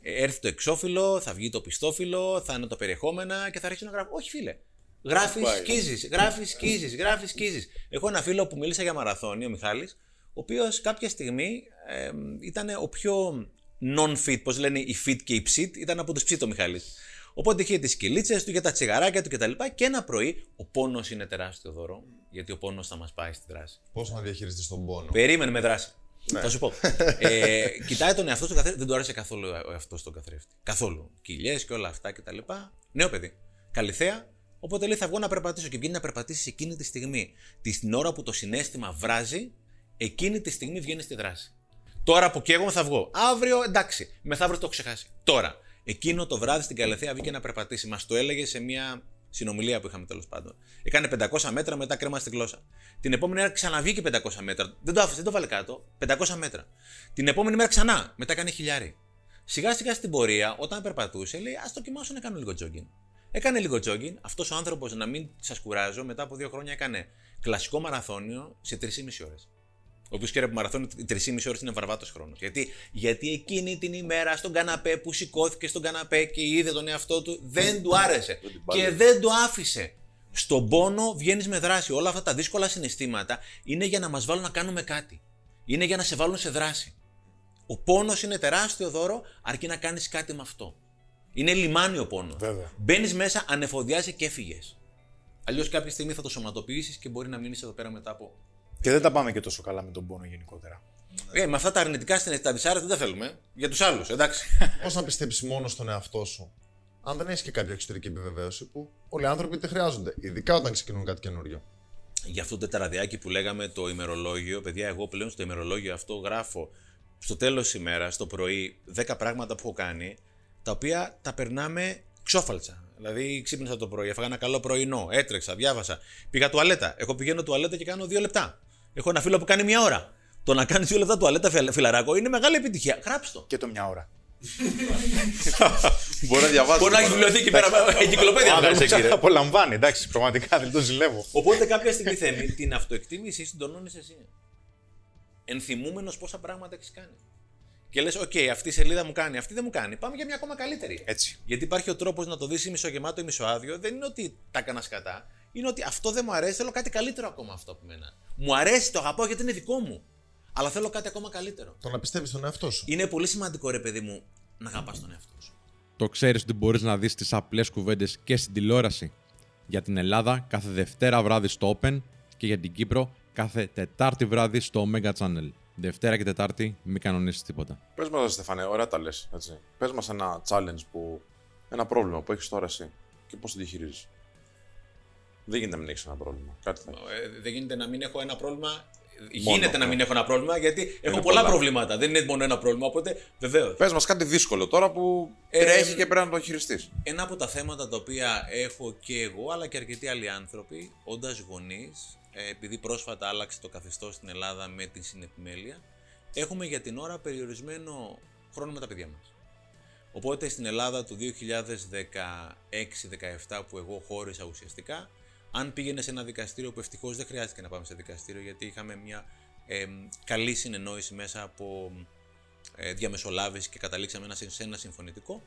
έρθει το εξώφυλλο, θα βγει το πιστόφυλλο, θα είναι το περιεχόμενα και θα αρχίσει να γράφει. Όχι, φίλε. Γράφεις, σκίζεις, γράφεις, σκίζεις, γράφεις, σκίζεις. Έχω ένα φίλο που μίλησα για μαραθώνιο, ο Μιχάλης, ο οποίος κάποια στιγμή ε, ήταν ο πιο non-fit, πώς λένε οι fit και οι ψit, ήταν από τους ψit ο Μιχάλης. Οπότε είχε τις κυλίτσες του, είχε τα τσιγαράκια του κτλ. Και ένα πρωί ο πόνος είναι τεράστιο δώρο, γιατί ο πόνος θα μας πάει στη δράση. Πώς να διαχειριστείς τον πόνο; Περίμενε με δράση. Θα σου πω. ε, κοιτάει τον εαυτό του καθρέφτη. Δεν του άρεσε καθόλου ο εαυτός του καθρέφτη. Καθόλου. Κοιλιές και όλα αυτά κτλ. Νέο παιδί. Καλυθέα. Οπότε λέει θα βγω να περπατήσω και βγαίνει να περπατήσει εκείνη τη στιγμή. Την ώρα που το συνέστημα βράζει, εκείνη τη στιγμή βγαίνει στη δράση. Τώρα που καίγομαι θα βγω. Αύριο εντάξει. Μεθαύριο το έχω ξεχάσει. Τώρα. Εκείνο το βράδυ στην Καλυθέα βγήκε να περπατήσει. Μας το έλεγε σε μια συνομιλία που είχαμε τέλος πάντων. Έκανε 500 μέτρα, μετά κρέμα στη γλώσσα. Την επόμενη μέρα ξαναβγήκε 500 μέτρα. Δεν το άφησε, δεν το βάλε κάτω. 500 μέτρα. Την επόμενη μέρα ξανά. Μετά έκανε χιλιάρι. Σιγά σιγά στην πορεία, όταν περπατούσε, λέει: Α δοκιμάσω να κάνω λίγο jogging. Έκανε λίγο jogging. Αυτός ο άνθρωπος, να μην σας κουράζω, μετά από δύο χρόνια έκανε κλασικό μαραθώνιο σε 3,5 ώρες. Ο οποίος ξέρει από μαραθώνιο οι 3,5 ώρες είναι βαρβάτος χρόνος. Γιατί, γιατί εκείνη την ημέρα στον καναπέ που σηκώθηκε στον καναπέ και είδε τον εαυτό του, δεν του άρεσε. και δεν το άφησε. Στον πόνο βγαίνεις με δράση. Όλα αυτά τα δύσκολα συναισθήματα είναι για να μας βάλουν να κάνουμε κάτι. Είναι για να σε βάλουν σε δράση. Ο πόνος είναι τεράστιο δώρο, αρκεί να κάνεις κάτι με αυτό. Είναι λιμάνι ο πόνο. Βέβαια. Μπαίνεις μέσα, ανεφοδιάζει και έφυγες. Αλλιώς κάποια στιγμή θα το σωματοποιήσεις και μπορεί να μείνεις εδώ πέρα μετά από. Και δεν τα πάμε και τόσο καλά με τον πόνο γενικότερα. Ε, με αυτά τα αρνητικά συναισθήματα, τα δυσάρεστα δεν τα θέλουμε. Για τους άλλους, εντάξει. Πώς να πιστέψεις μόνο στον εαυτό σου, αν δεν έχεις και κάποια εξωτερική επιβεβαίωση που όλοι οι άνθρωποι τη χρειάζονται. Ειδικά όταν ξεκινούν κάτι καινούριο; Για αυτό το τετραδιάκι που λέγαμε το ημερολόγιο, παιδιά, εγώ πλέον στο ημερολόγιο αυτό γράφω στο τέλος της ημέρας, το πρωί, 10 πράγματα που έχω κάνει, τα οποία τα περνάμε ξόφαλτσα. Δηλαδή, ξύπνησα το πρωί, έφαγα ένα καλό πρωινό, έτρεξα, διάβασα. Πήγα τουαλέτα. Εγώ πηγαίνω τουαλέτα και κάνω δύο λεπτά. Έχω ένα φίλο που κάνει μία ώρα. Το να κάνει δύο λεπτά τουαλέτα, φιλα- φιλαράκο, είναι μεγάλη επιτυχία. Γράψτε το. Και το μια ώρα. Μπορεί να διαβάσει. Μπορεί να έχει βιβλιοθήκη πέρα, εγκυκλοπαίδεια να βγάλεις εκεί, ρε. Απολαμβάνει, εντάξει, πραγματικά δεν τον ζηλεύω. Οπότε κάποια στιγμή Θέμη την αυτοεκτίμηση συντονώνεις εσύ. Ενθυμούμενος πόσα πράγματα έχεις κάνει. Και λες: Οκ, αυτή η σελίδα μου κάνει, αυτή δεν μου κάνει. Πάμε για μια ακόμα καλύτερη. Έτσι. Γιατί υπάρχει ο τρόπος να το δεις ή μισογεμάτο ή μισοάδιο. Δεν είναι ότι τα έκανα σκατά. Είναι ότι αυτό δεν μου αρέσει, θέλω κάτι καλύτερο ακόμα αυτό από μένα. Μου αρέσει, το αγαπάω γιατί είναι δικό μου. Αλλά θέλω κάτι ακόμα καλύτερο. Το να πιστεύεις στον εαυτό σου. Είναι πολύ σημαντικό, ρε παιδί μου, να αγαπάς τον εαυτό σου. Το ξέρεις ότι μπορείς να δεις τις απλές κουβέντες και στην τηλεόραση. Για την Ελλάδα κάθε Δευτέρα βράδυ στο Open και για την Κύπρο κάθε Τετάρτη βράδυ στο Omega Channel. Δευτέρα και Τετάρτη μην κανονίσεις τίποτα. Πες μας, Στεφανέ, ωραία τα λες. Πες μας ένα challenge που. ένα πρόβλημα που έχεις τώρα εσύ και πώς το διαχειρίζεις. Δεν γίνεται να μην έχεις ένα πρόβλημα. Κάτι θα έχεις. Ε, δεν γίνεται να μην έχω ένα πρόβλημα. Μόνο, γίνεται να ναι. μην έχω ένα πρόβλημα γιατί έχω πολλά, πολλά. προβλήματα. Δεν είναι μόνο ένα πρόβλημα. Οπότε βεβαίως. Πες μας κάτι δύσκολο τώρα που Ε, τρέχει ε, και πρέπει να το χειριστείς. Ένα από τα θέματα τα οποία έχω και εγώ αλλά και αρκετοί άλλοι άνθρωποι, όντας γονείς, επειδή πρόσφατα άλλαξε το καθεστώς στην Ελλάδα με την συνεπιμέλεια, έχουμε για την ώρα περιορισμένο χρόνο με τα παιδιά μας. Οπότε στην Ελλάδα του 2016-17 που εγώ χώρισα ουσιαστικά, αν πήγαινε σε ένα δικαστήριο που ευτυχώς δεν χρειάστηκε να πάμε σε δικαστήριο γιατί είχαμε μια ε, καλή συνεννόηση μέσα από ε, διαμεσολάβηση και καταλήξαμε ένα, σε ένα συμφωνητικό.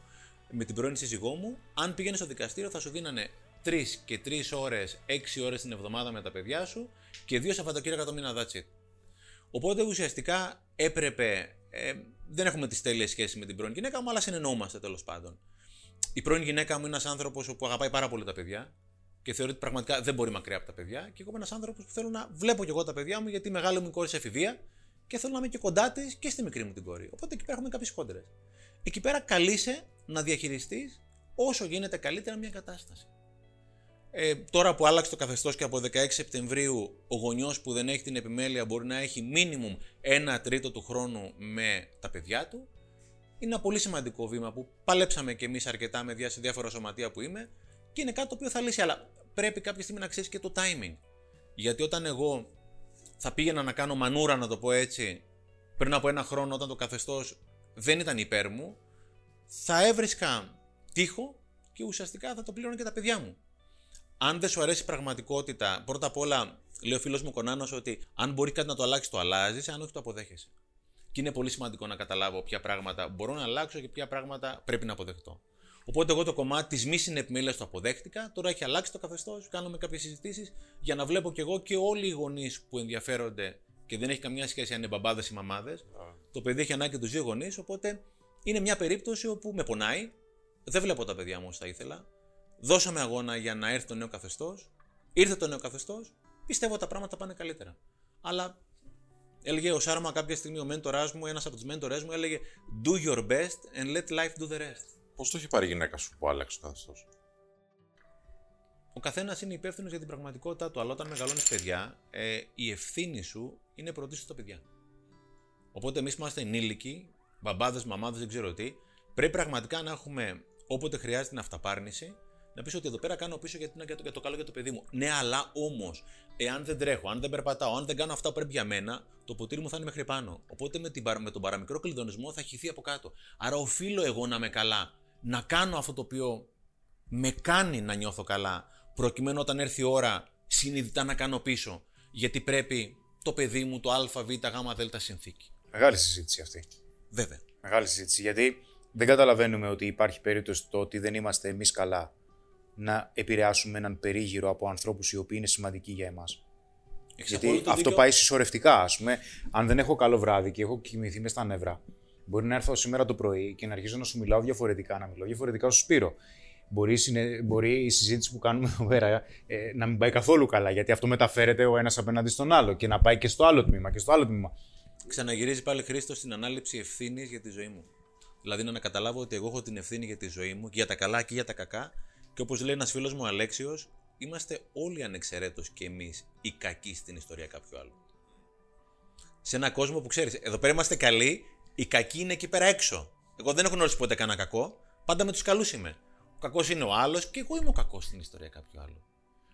Με την πρώην σύζυγό μου, αν πήγαινε στο δικαστήριο, θα σου δίνανε 3 και 3 ώρες, 6 ώρες την εβδομάδα με τα παιδιά σου και δύο Σαββατοκύριακα το μήνα that's it. Οπότε ουσιαστικά έπρεπε. Ε, δεν έχουμε τις τέλειες σχέσεις με την πρώην γυναίκα μου, αλλά συνεννοούμαστε τέλος πάντων. Η πρώην γυναίκα μου είναι ένας άνθρωπος που αγαπάει πάρα πολύ τα παιδιά και θεωρεί ότι πραγματικά δεν μπορεί μακριά από τα παιδιά. Και εγώ είμαι ένας άνθρωπος που θέλω να βλέπω και εγώ τα παιδιά μου, γιατί η μεγάλη μου η κόρη σε εφηβεία και θέλω να είμαι και κοντά της και στη μικρή μου την κόρη. Οπότε εκεί πέρα έχουμε κάποιες κόντρες. Εκεί πέρα καλείσαι να διαχειριστείς όσο γίνεται καλύτερα μια κατάσταση. Ε, τώρα που άλλαξε το καθεστώς και από 16 Σεπτεμβρίου ο γονιός που δεν έχει την επιμέλεια μπορεί να έχει μίνιμουμ ένα τρίτο του χρόνου με τα παιδιά του. Είναι ένα πολύ σημαντικό βήμα που παλέψαμε κι εμείς αρκετά με διά- σε διάφορα σωματεία που είμαι και είναι κάτι το οποίο θα λύσει. Αλλά πρέπει κάποια στιγμή να ξέρεις και το timing. Γιατί όταν εγώ θα πήγαινα να κάνω μανούρα, να το πω έτσι, πριν από ένα χρόνο όταν το καθεστώς δεν ήταν υπέρ μου, θα έβρισκα τείχο και ουσιαστικά θα το πλήρωνε και τα παιδιά μου. Αν δεν σου αρέσει η πραγματικότητα, πρώτα απ' όλα, λέει ο φίλος μου Κονάνος ότι αν μπορεί κάτι να το αλλάξει, το αλλάζεις, αν όχι, το αποδέχεσαι. Και είναι πολύ σημαντικό να καταλάβω ποια πράγματα μπορώ να αλλάξω και ποια πράγματα πρέπει να αποδεχτώ. Οπότε, εγώ το κομμάτι της μη συνεπιμέλειας το αποδέχτηκα. Τώρα έχει αλλάξει το καθεστώς. Κάνουμε κάποιες συζητήσεις για να βλέπω κι εγώ και όλοι οι γονείς που ενδιαφέρονται και δεν έχει καμιά σχέση αν είναι μπαμπάδες ή μαμάδες. Το παιδί έχει ανάγκη τους δύο γονείς. Οπότε είναι μια περίπτωση όπου με πονάει. Δεν βλέπω τα παιδιά μου όσο θα ήθελα. Δώσαμε αγώνα για να έρθει το νέο καθεστώς. Ήρθε το νέο καθεστώς. Πιστεύω τα πράγματα πάνε καλύτερα. Αλλά έλεγε ο Σάρμα κάποια στιγμή, ο μέντοράς μου, ένας από τους μέντορές μου, έλεγε Do your best and let life do the rest. Πώς το έχει πάρει η γυναίκα σου που άλλαξε το καθεστώς; Ο καθένας είναι υπεύθυνος για την πραγματικότητά του, αλλά όταν μεγαλώνεις παιδιά, ε, η ευθύνη σου είναι πρωτίστως τα παιδιά. Οπότε εμείς που είμαστε ενήλικοι, μπαμπάδες, μαμάδες, δεν ξέρω τι, πρέπει πραγματικά να έχουμε όποτε χρειάζεται την αυταπάρνηση, να πεις ότι εδώ πέρα κάνω πίσω γιατί είναι για το, για το καλό για το παιδί μου. Ναι, αλλά όμως, εάν δεν τρέχω, αν δεν περπατάω, αν δεν κάνω αυτά που πρέπει για μένα, το ποτήρι μου θα είναι μέχρι πάνω. Οπότε με, την, παρα- με τον παραμικρό κλειδονισμό θα χυθεί από κάτω. Άρα οφείλω εγώ να είμαι καλά, να κάνω αυτό το οποίο με κάνει να νιώθω καλά, προκειμένου όταν έρθει η ώρα συνειδητά να κάνω πίσω. Γιατί πρέπει το παιδί μου το ΑΒ, Γ, Δ συνθήκη. Μεγάλη συζήτηση αυτή. Βέβαια. Μεγάλη συζήτηση. Γιατί δεν καταλαβαίνουμε ότι υπάρχει περίπτωση το ότι δεν είμαστε εμείς καλά να επηρεάσουμε έναν περίγυρο από ανθρώπους οι οποίοι είναι σημαντικοί για εμάς. Έχεις Γιατί απόλυτο αυτό δίκιο. πάει συσσωρευτικά, ας πούμε. Αν δεν έχω καλό βράδυ και έχω κοιμηθεί μες στα νεύρα, μπορεί να έρθω σήμερα το πρωί και να αρχίσω να σου μιλάω διαφορετικά, να μιλάω διαφορετικά στο Σπύρο. Μπορεί, συνε- μπορεί η συζήτηση που κάνουμε εδώ πέρα ε, να μην πάει καθόλου καλά, γιατί αυτό μεταφέρεται ο ένας απέναντι στον άλλο και να πάει και στο άλλο τμήμα και στο άλλο τμήμα. Ξαναγυρίζει πάλι Χρήστος στην ανάληψη ευθύνης για τη ζωή μου. Δηλαδή να καταλάβω ότι εγώ έχω την ευθύνη για τη ζωή μου, και για τα καλά και για τα κακά. Και όπως λέει ένας φίλος μου Αλέξιος, είμαστε όλοι ανεξαιρέτως και εμείς οι κακοί στην ιστορία κάποιου άλλου. Σε ένα κόσμο που ξέρεις, εδώ πέρα είμαστε καλοί, οι κακοί είναι εκεί πέρα έξω. Εγώ δεν έχω γνωρίσει ποτέ κανένα κακό, πάντα με τους καλούς είμαι. Ο κακός είναι ο άλλος και εγώ είμαι ο κακός στην ιστορία κάποιου άλλου.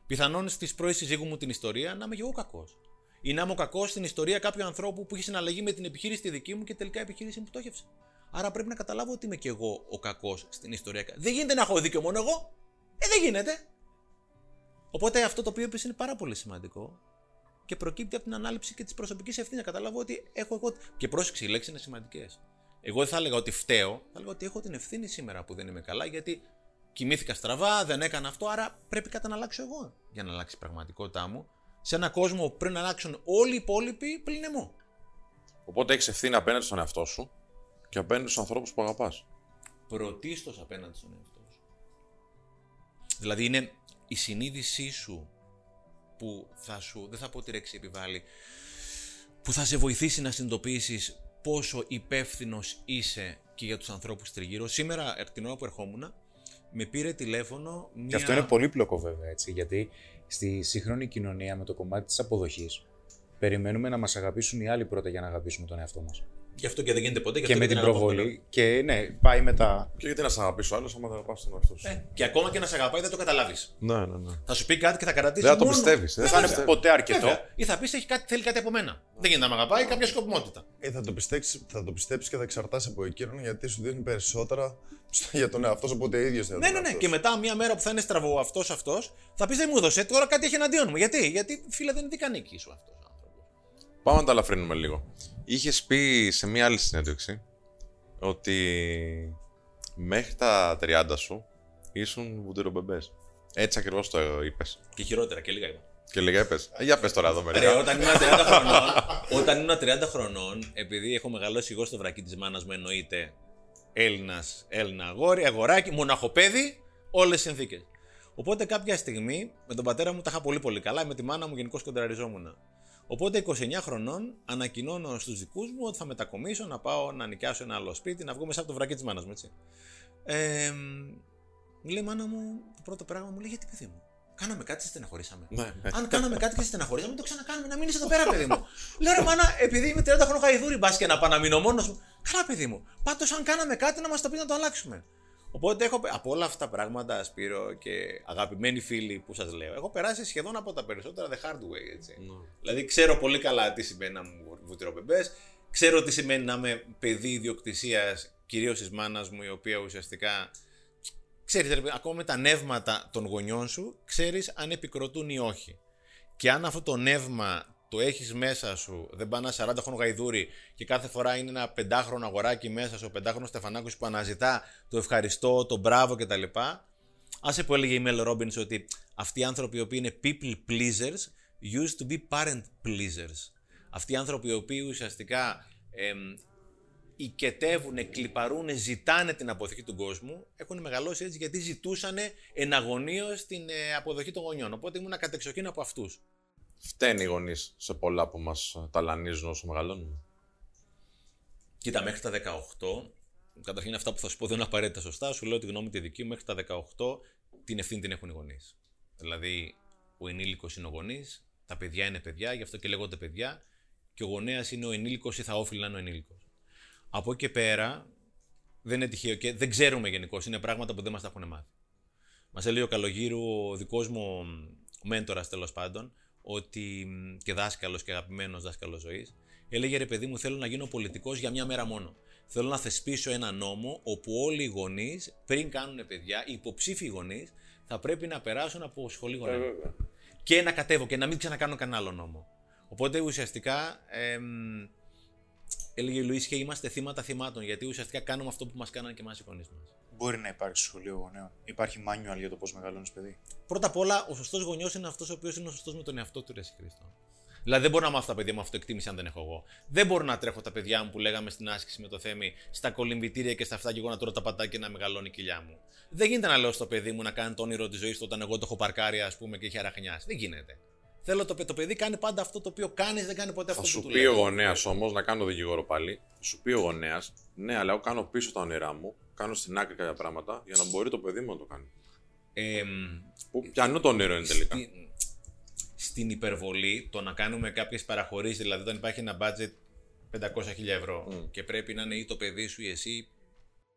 Πιθανόν στη πρώη συζύγου μου την ιστορία να είμαι και εγώ κακός. Ή να είμαι ο κακός στην ιστορία κάποιου ανθρώπου που έχει συναλλαγή με την επιχείρηση τη δική μου και τελικά η επιχείρηση μου πτώχευσε. Άρα πρέπει να καταλάβω ότι είμαι και εγώ ο κακός στην ιστορία. Δεν γίνεται να έχω δίκιο μόνο εγώ. Ε, δεν γίνεται. Οπότε αυτό το οποίο είπες είναι πάρα πολύ σημαντικό και προκύπτει από την ανάληψη και της προσωπικής ευθύνης. Να καταλάβω ότι έχω εγώ. Και πρόσεξε, οι λέξεις είναι σημαντικές. Εγώ δεν θα έλεγα ότι φταίω, θα έλεγα ότι έχω την ευθύνη σήμερα που δεν είμαι καλά, γιατί κοιμήθηκα στραβά, δεν έκανα αυτό, άρα πρέπει κάτι να αλλάξω εγώ για να αλλάξει η πραγματικότητά μου. Σε έναν κόσμο που πρέπει να αλλάξουν όλοι οι υπόλοιποι πλην εμού. Οπότε έχεις ευθύνη απέναντι στον εαυτό σου και απέναντι στους ανθρώπους που αγαπάς. Πρωτίστως απέναντι στον εαυτό σου. Δηλαδή είναι η συνείδησή σου που θα σου, δεν θα πω ότι ρέξει επιβάλλει, που θα σε βοηθήσει να συνειδητοποιήσεις πόσο υπεύθυνος είσαι και για τους ανθρώπους τριγύρω. Σήμερα, από την ώρα που ερχόμουν, με πήρε τηλέφωνο μια. Και αυτό είναι πολύπλοκο βέβαια, έτσι, γιατί στη σύγχρονη κοινωνία με το κομμάτι της αποδοχής περιμένουμε να μας αγαπήσουν οι άλλοι πρώτα για να αγαπήσουμε τον εαυτό μας. Γι' αυτό και δεν γίνεται ποτέ. γι' Και αυτό με και την δεν αγαπάω προβολή. Και ναι, πάει μετά. Και γιατί να σε αγαπήσει ο άλλος, άμα δεν αγαπάς τον εαυτό σου; πολλοί. Ε, και ακόμα και να σε αγαπάει δεν το καταλάβεις. Ναι, ναι, ναι. Θα σου πει κάτι και θα κρατήσει. Δεν θα το μόνο- πιστεύεις, δεν Δεν θα θα Δεν θα είναι ποτέ αρκετό. Βέβαια. Ή θα πεις έχει κάτι, θέλει κάτι από μένα. Δεν γίνεται να με αγαπάει, κάποια σκοπιμότητα. Ε, θα το πιστέψεις θα το πιστέψεις και θα εξαρτάσει από εκείνον γιατί σου δίνει περισσότερα στο- για τον εαυτό σου από ότι ίδιος Ναι, ναι, ναι. Και μετά μία μέρα που θα είναι στραβό αυτός αυτός, θα πεις δεν μου έδωσε, τώρα κάτι έχει εναντίον μου. Γιατί, Γιατί φίλε δεν είναι δικανίκη σου αυτός. Πάμε να τα ελαφρύνουμε λίγο. Είχες πει σε μία άλλη συνέντευξη ότι μέχρι τα 30 σου ήσουν βουντυρομπεμπέ. Έτσι ακριβώς το είπες. Και χειρότερα και λίγα είπα. Και λίγα είπες. Για πες τώρα εδώ Ρε, μερικά. όταν ήμουν 30 χρονών, όταν ήμουν 30 χρονών, επειδή έχω μεγαλώσει εγώ στο βρακί της μάνας μου, εννοείται Έλληνας, Έλληνα αγόρι, αγοράκι, μοναχοπέδι, όλες τις συνθήκες. Οπότε κάποια στιγμή με τον πατέρα μου τα είχα πολύ πολύ καλά, με τη μάνα μου γενικώς κοντραριζόμουν. Οπότε 29 χρονών ανακοινώνω στους δικούς μου ότι θα μετακομίσω, να πάω να νοικιάσω ένα άλλο σπίτι, να βγω μέσα από το βρακί της μάνας μου, έτσι. Ε, μου λέει η μάνα μου, το πρώτο πράγμα μου λέει γιατί παιδί μου. Κάναμε κάτι και στεναχωρήσαμε. Ναι, ναι. Αν κάναμε κάτι και στεναχωρήσαμε, μην το ξανακάνουμε να μείνεις εδώ πέρα, παιδί μου. Λέω ρε μάνα, επειδή είμαι 30 χρόνια γαϊδούρη, μπας και να πάω να μείνω μόνος μου. Καλά, παιδί μου. Πάντως, αν κάναμε κάτι, να μας το πει να το αλλάξουμε. Οπότε έχω πε- από όλα αυτά τα πράγματα, Σπύρο και αγαπημένοι φίλοι που σας λέω, έχω περάσει σχεδόν από τα περισσότερα the hard way. Έτσι. Δηλαδή, ξέρω πολύ καλά τι σημαίνει να μου βουτυροπεμπές, ξέρω τι σημαίνει να είμαι παιδί ιδιοκτησίας, κυρίως της μάνας μου, η οποία ουσιαστικά ξέρεις, ρε, παιδί, ακόμα με τα νεύματα των γονιών σου, ξέρεις αν επικροτούν ή όχι. Και αν αυτό το νεύμα το έχεις μέσα σου, δεν πάει ένα 40 χρόνο γαϊδούρι και κάθε φορά είναι ένα πεντάχρονο αγοράκι μέσα σου, ο πεντάχρονος Στεφανάκος που αναζητά το ευχαριστώ, το μπράβο κτλ. Άσε που έλεγε η Μέλ Ρόμπινς ότι αυτοί οι άνθρωποι οι οποίοι είναι people pleasers used to be parent pleasers. Αυτοί οι άνθρωποι οι οποίοι ουσιαστικά εμ, οικετεύουν, κλιπαρούν, ζητάνε την αποδοχή του κόσμου, έχουν μεγαλώσει έτσι γιατί ζητούσαν εναγωνίω την ε, αποδοχή των γονιών. Οπότε ήμουν κατεξοχήν από αυτούς. Φταίνει οι γονείς σε πολλά που μας ταλανίζουν όσο μεγαλώνουμε. Κοίτα, μέχρι τα 18, καταρχήν αυτά που θα σου πω δεν είναι απαραίτητα σωστά. Σου λέω τη γνώμη τη δική μου, μέχρι τα 18 την ευθύνη την έχουν οι γονείς. Δηλαδή, ο ενήλικος είναι ο γονείς, τα παιδιά είναι παιδιά, γι' αυτό και λέγονται παιδιά, και ο γονέας είναι ο ενήλικος ή θα όφιλε να είναι ο ενήλικος. Από εκεί και πέρα, δεν είναι τυχαίο και δεν ξέρουμε γενικώς. Είναι πράγματα που δεν μας τα έχουν μάθει. Μας έλεγε ο Καλογύρου, ο δικός μου μέντορας τέλος πάντων, ότι, μ, και δάσκαλος και αγαπημένος δάσκαλος ζωής, έλεγε ρε παιδί μου, θέλω να γίνω πολιτικός για μια μέρα μόνο. Θέλω να θεσπίσω ένα νόμο όπου όλοι οι γονείς, πριν κάνουν παιδιά, οι υποψήφιοι γονείς, θα πρέπει να περάσουν από σχολή γονέων. και να κατέβω και να μην ξανακάνω κανένα άλλο νόμο. Οπότε ουσιαστικά εμ, έλεγε η Λουίσια, είμαστε θύματα θυμάτων. Γιατί ουσιαστικά κάνουμε αυτό που μας κάνανε και εμάς οι γονείς μας. Μπορεί να υπάρξει σχολείο γονέων. Υπάρχει manual για το πώς μεγαλώνεις παιδί. Πρώτα απ' όλα, ο σωστός γονιός είναι αυτός ο οποίος είναι ο σωστός με τον εαυτό του, Ρε εσύ Χριστό. Δηλαδή, δεν μπορώ να μάθω τα παιδιά μου αυτοεκτίμηση αν δεν έχω εγώ. Δεν μπορώ να τρέχω τα παιδιά μου που λέγαμε στην άσκηση με το θέμη στα κολυμβητήρια και στα αυτά και εγώ να τρώω τα πατάκια και να μεγαλώνει η κοιλιά μου. Δεν γίνεται να λέω στο παιδί μου να κάνει το όνειρο της ζωής του όταν εγώ το έχω παρκάρει, ας πούμε, και έχει αραχνιάσει. Δεν γίνεται. Θέλω το, το παιδί κάνει πάντα αυτό το οποίο κάνεις, δεν κάνει ποτέ Θα αυτό σου που του πει λέει. ο γονέας όμως, να κάνω δικηγόρο πάλι, θα σου πει ο γονέας, ναι, αλλά εγώ κάνω πίσω τα όνειρά μου, κάνω στην άκρη κάποια πράγματα για να μπορεί το παιδί μου να το κάνει. Εμ, Που πιανού το όνειρο είναι τελικά. στην, στην υπερβολή το να κάνουμε κάποιες παραχωρήσεις, δηλαδή όταν υπάρχει ένα budget 500.000 ευρώ και πρέπει να είναι ή το παιδί σου ή εσύ,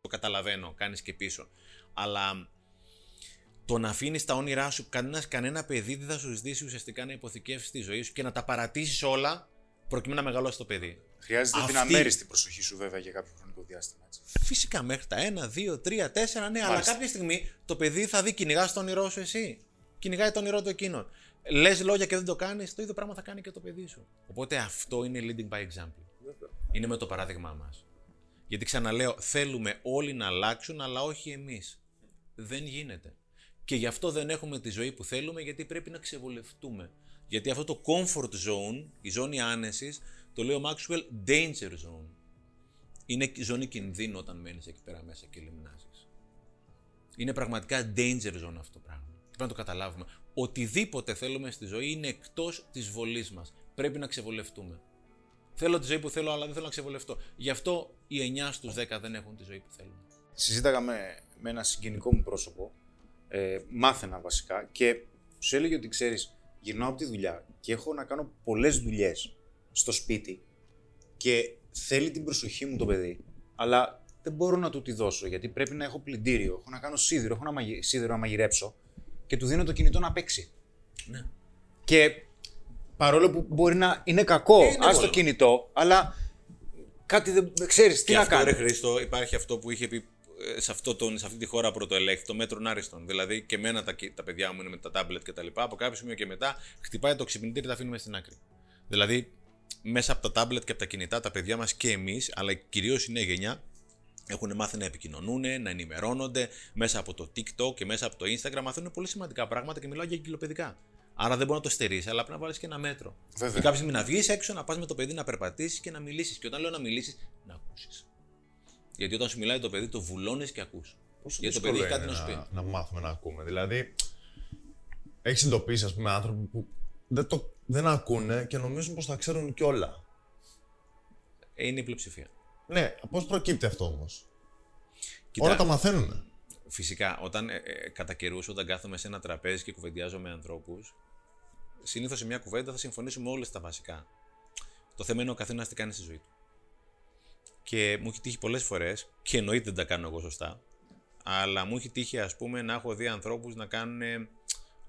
το καταλαβαίνω, κάνεις και πίσω. Αλλά το να αφήνεις τα όνειρά σου, κανένας, κανένα παιδί δεν θα σου ζητήσει ουσιαστικά να υποθηκεύσεις τη ζωή σου και να τα παρατήσεις όλα προκειμένου να μεγαλώσει το παιδί. Χρειάζεται την Αυτή- αμέριστη προσοχή σου βέβαια για κάποιο χρονικό διάστημα. Έτσι. Φυσικά μέχρι τα 1, 2, 3, 4, ναι, αλλά Μάλιστα. κάποια στιγμή το παιδί θα δει κυνηγάς το όνειρό σου εσύ. Κυνηγάει το όνειρό του εκείνον. Λες λόγια και δεν το κάνεις, το ίδιο πράγμα θα κάνει και το παιδί σου. Οπότε αυτό είναι leading by example. Είναι με το παράδειγμά μας. Γιατί ξαναλέω, θέλουμε όλοι να αλλάξουν, αλλά όχι εμείς. Δεν γίνεται. Και γι' αυτό δεν έχουμε τη ζωή που θέλουμε, γιατί πρέπει να ξεβολευτούμε. Γιατί αυτό το comfort zone, η ζώνη άνεσης, το λέει ο Maxwell danger zone. Είναι ζώνη κινδύνου όταν μένεις εκεί πέρα μέσα και λιμνάζεις. Είναι πραγματικά danger zone αυτό το πράγμα. Πρέπει να το καταλάβουμε. Οτιδήποτε θέλουμε στη ζωή είναι εκτός της βολής μας. Πρέπει να ξεβολευτούμε. Θέλω τη ζωή που θέλω, αλλά δεν θέλω να ξεβολευτώ. Γι' αυτό οι 9 στους 10 δεν έχουν τη ζωή που θέλουν. Συζήταγα με, με ένα συγγενικό μου πρόσωπο, ε, μάθαινα βασικά και σου έλεγε ότι ξέρεις, γυρνάω από τη δουλειά και έχω να κάνω πολλές δουλειές στο σπίτι και θέλει την προσοχή μου το παιδί, αλλά δεν μπορώ να του τη δώσω γιατί πρέπει να έχω πλυντήριο, έχω να κάνω σίδηρο, έχω να μαγει... σίδηρο να μαγειρέψω και του δίνω το κινητό να παίξει. Ναι. Και παρόλο που μπορεί να είναι κακό, Είναι ας το εύκολο. κινητό, αλλά κάτι δεν ξέρεις τι και να αυτό, κάνει. ρε Χρήστο, υπάρχει αυτό που είχε πει ε, σε, αυτό τον, σε αυτή τη χώρα πρωτοελέγχθη, το μέτρον άριστον. Δηλαδή και εμένα τα, τα παιδιά μου είναι με τα τάμπλετ και τα λοιπά. Από κάποιο σημείο και μετά χτυπάει το ξυπνητήρι και τα αφήνουμε στην άκρη. Δηλαδή μέσα από τα τάμπλετ και από τα κινητά τα παιδιά μας και εμείς, αλλά κυρίως η νέα γενιά, έχουν μάθει να επικοινωνούν, να ενημερώνονται μέσα από το TikTok και μέσα από το Instagram. Μαθαίνουν πολύ σημαντικά πράγματα και μιλάω για κιλοπαιδικά. Άρα δεν μπορεί να το στερήσει, αλλά πρέπει να βάλεις και ένα μέτρο. Βέβαια. Και κάποια στιγμή να βγεις έξω, να πας με το παιδί να περπατήσεις και να μιλήσεις. Και όταν λέω να μιλήσεις, να ακούσεις. Γιατί όταν σου μιλάει το παιδί, το βουλώνεις και ακούς. Γιατί το παιδί έχει κάτι να σου πει. να, να μάθουμε να ακούμε. Δηλαδή, έχεις εντοπίσει, ας πούμε, άνθρωποι που δεν, το, δεν ακούνε και νομίζουν πως τα ξέρουν κιόλα. Ε, Είναι η πλειοψηφία. Ναι, πώς προκύπτει αυτό όμως; Κοίτα, Όλα τα μαθαίνουν. Φυσικά, όταν ε, ε, κατά καιρούς, όταν κάθομαι σε ένα τραπέζι και κουβεντιάζω με ανθρώπους, συνήθως σε μια κουβέντα θα συμφωνήσουμε όλες τα βασικά. Το θέμα είναι ο καθένας τι κάνει στη ζωή του. Και μου έχει τύχει πολλές φορές, και εννοείται δεν τα κάνω εγώ σωστά, αλλά μου έχει τύχει, ας πούμε, να έχω δει ανθρώπους να κάνουν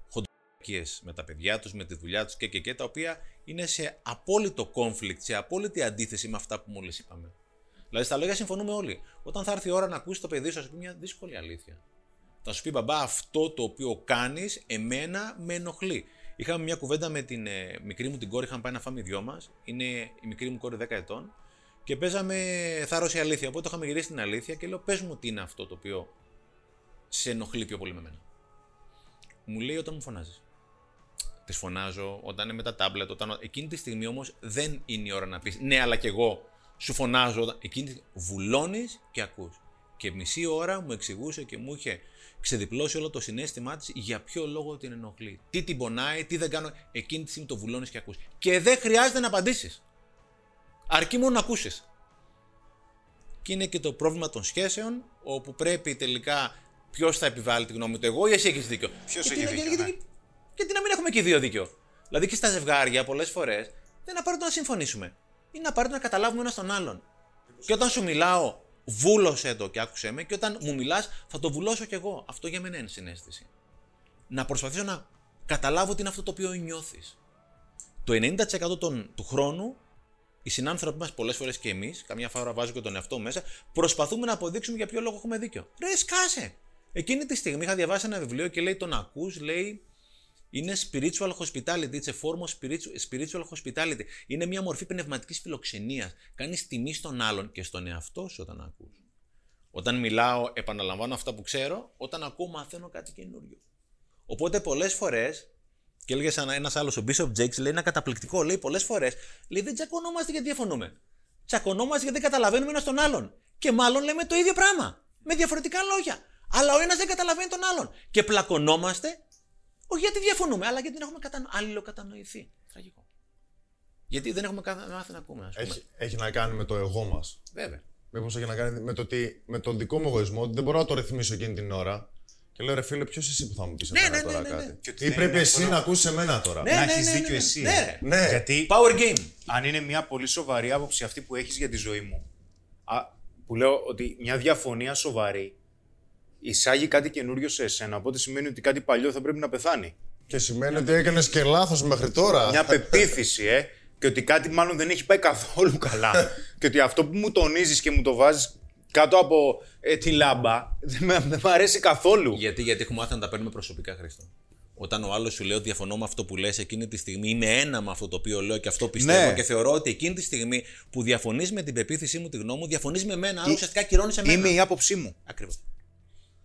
χοντροκίε με τα παιδιά τους, με τη δουλειά τους και, και, και, τα οποία είναι σε απόλυτο conflict, σε απόλυτη αντίθεση με αυτά που μόλις είπαμε. Δηλαδή, στα λόγια συμφωνούμε όλοι. Όταν θα έρθει η ώρα να ακούσει το παιδί σου, θα σου πει μια δύσκολη αλήθεια. Θα σου πει, μπαμπά, αυτό το οποίο κάνεις, εμένα με ενοχλεί. Είχαμε μια κουβέντα με την ε, μικρή μου την κόρη, είχαμε πάει να φάμε οι δυο μας. Είναι η μικρή μου κόρη 10 ετών. Και παίζαμε θάρρο η αλήθεια. Οπότε είχαμε γυρίσει την αλήθεια και λέω: Πες μου τι είναι αυτό το οποίο σε ενοχλεί πιο πολύ με μένα. Μου λέει όταν μου φωνάζεις. Της φωνάζω όταν είναι με τα τάμπλετ. Όταν... Εκείνη τη στιγμή όμως δεν είναι η ώρα να πεις ναι, αλλά κι εγώ σου φωνάζω. Όταν... Εκείνη τη βουλώνεις και ακούς. Και μισή ώρα μου εξηγούσε και μου είχε ξεδιπλώσει όλο το συνέστημά της για ποιο λόγο την ενοχλεί. Τι την πονάει, τι δεν κάνω. Εκείνη τη στιγμή το βουλώνεις και ακούς. Και δεν χρειάζεται να απαντήσεις. Αρκεί μόνο να ακούσεις. Και είναι και το πρόβλημα των σχέσεων, όπου πρέπει τελικά ποιος θα επιβάλλει τη γνώμη του, εγώ ή εσύ έχεις δίκιο. Ποιος Γιατί- έχει δίκιο, γιατί- ναι. γιατί- Γιατί να μην έχουμε και οι δύο δίκιο. Δηλαδή και στα ζευγάρια πολλές φορές δεν είναι απαραίτητο να συμφωνήσουμε. Είναι απαραίτητο να καταλάβουμε ένα τον άλλον. Και όταν σου μιλάω, βούλωσε το και άκουσέ με, και όταν μου μιλάς, θα το βουλώσω κι εγώ. Αυτό για μένα είναι συνέστηση. Να προσπαθήσω να καταλάβω τι είναι αυτό το οποίο νιώθεις. Το 90% των, του χρόνου, οι συνάνθρωποι μας, πολλές φορές και εμείς, καμιά φορά βάζω και τον εαυτό μου μέσα, προσπαθούμε να αποδείξουμε για ποιο λόγο έχουμε δίκιο. Ρε, σκάσε! Εκείνη τη στιγμή είχα διαβάσει ένα βιβλίο και λέει: Τον ακούς, λέει, είναι spiritual hospitality. It's a form of spiritual, spiritual hospitality. Είναι μια μορφή πνευματικής φιλοξενίας. Κάνεις τιμή στον άλλον και στον εαυτό σου όταν ακούς. Όταν μιλάω, επαναλαμβάνω αυτά που ξέρω. Όταν ακούω, μαθαίνω κάτι καινούριο. Οπότε πολλές φορές, και έλεγε ένας άλλος, ο Bishop Jakes, λέει ένα καταπληκτικό. Λέει πολλές φορές, λέει δεν τσακωνόμαστε γιατί διαφωνούμε. Τσακωνόμαστε γιατί δεν καταλαβαίνουμε ένα τον άλλον. Και μάλλον λέμε το ίδιο πράγμα. Με διαφορετικά λόγια. Αλλά ο ένας δεν καταλαβαίνει τον άλλον. Και πλακωνόμαστε όχι γιατί διαφωνούμε, αλλά γιατί δεν έχουμε κατα... αλληλοκατανοηθεί. Τραγικό. Γιατί δεν έχουμε κα- μάθει να ακούμε, ας πούμε. Έχει, έχει να κάνει με το εγώ μας. Βέβαια. Μήπως έχει να κάνει με το, ότι, με τον δικό μου εγωισμό, ότι δεν μπορώ να το ρυθμίσω εκείνη την ώρα. Και λέω ρε φίλε, ποιος εσύ που θα μου πεις Ναι, εμένα ναι, τώρα ναι, ναι, ναι. κάτι. Και ότι Ή δεν πρέπει είναι εσύ εύκολο. να ακούσει εμένα τώρα. Ναι, να ναι, έχεις ναι, δίκιο ναι, εσύ. ναι. Ναι. Γιατί Power game. αν είναι μια πολύ σοβαρή άποψη αυτή που έχεις για τη ζωή μου, α, που λέω ότι μια διαφωνία σοβαρή εισάγει κάτι καινούριο σε εσένα, οπότε σημαίνει ότι κάτι παλιό θα πρέπει να πεθάνει. Και σημαίνει ότι έκανες και λάθος μέχρι τώρα. Μια πεποίθηση, ε, και ότι κάτι μάλλον δεν έχει πάει καθόλου καλά. και ότι αυτό που μου τονίζεις και μου το βάζεις κάτω από ε, τη λάμπα δεν, με- δεν μου αρέσει καθόλου. Γιατί, γιατί έχουμε μάθει να τα παίρνουμε προσωπικά, Χρήστο. Όταν ο άλλος σου λέει ότι διαφωνώ με αυτό που λες εκείνη τη στιγμή, είμαι ένα με αυτό το οποίο λέω και αυτό πιστεύω Ναι. και θεωρώ ότι εκείνη τη στιγμή που διαφωνείς με την πεποίθησή μου, τη γνώμη μου, διαφωνείς με μένα. Άρα ουσιαστικά κυρώνει εμένα. Είμαι η άποψή μου. Ακριβώς.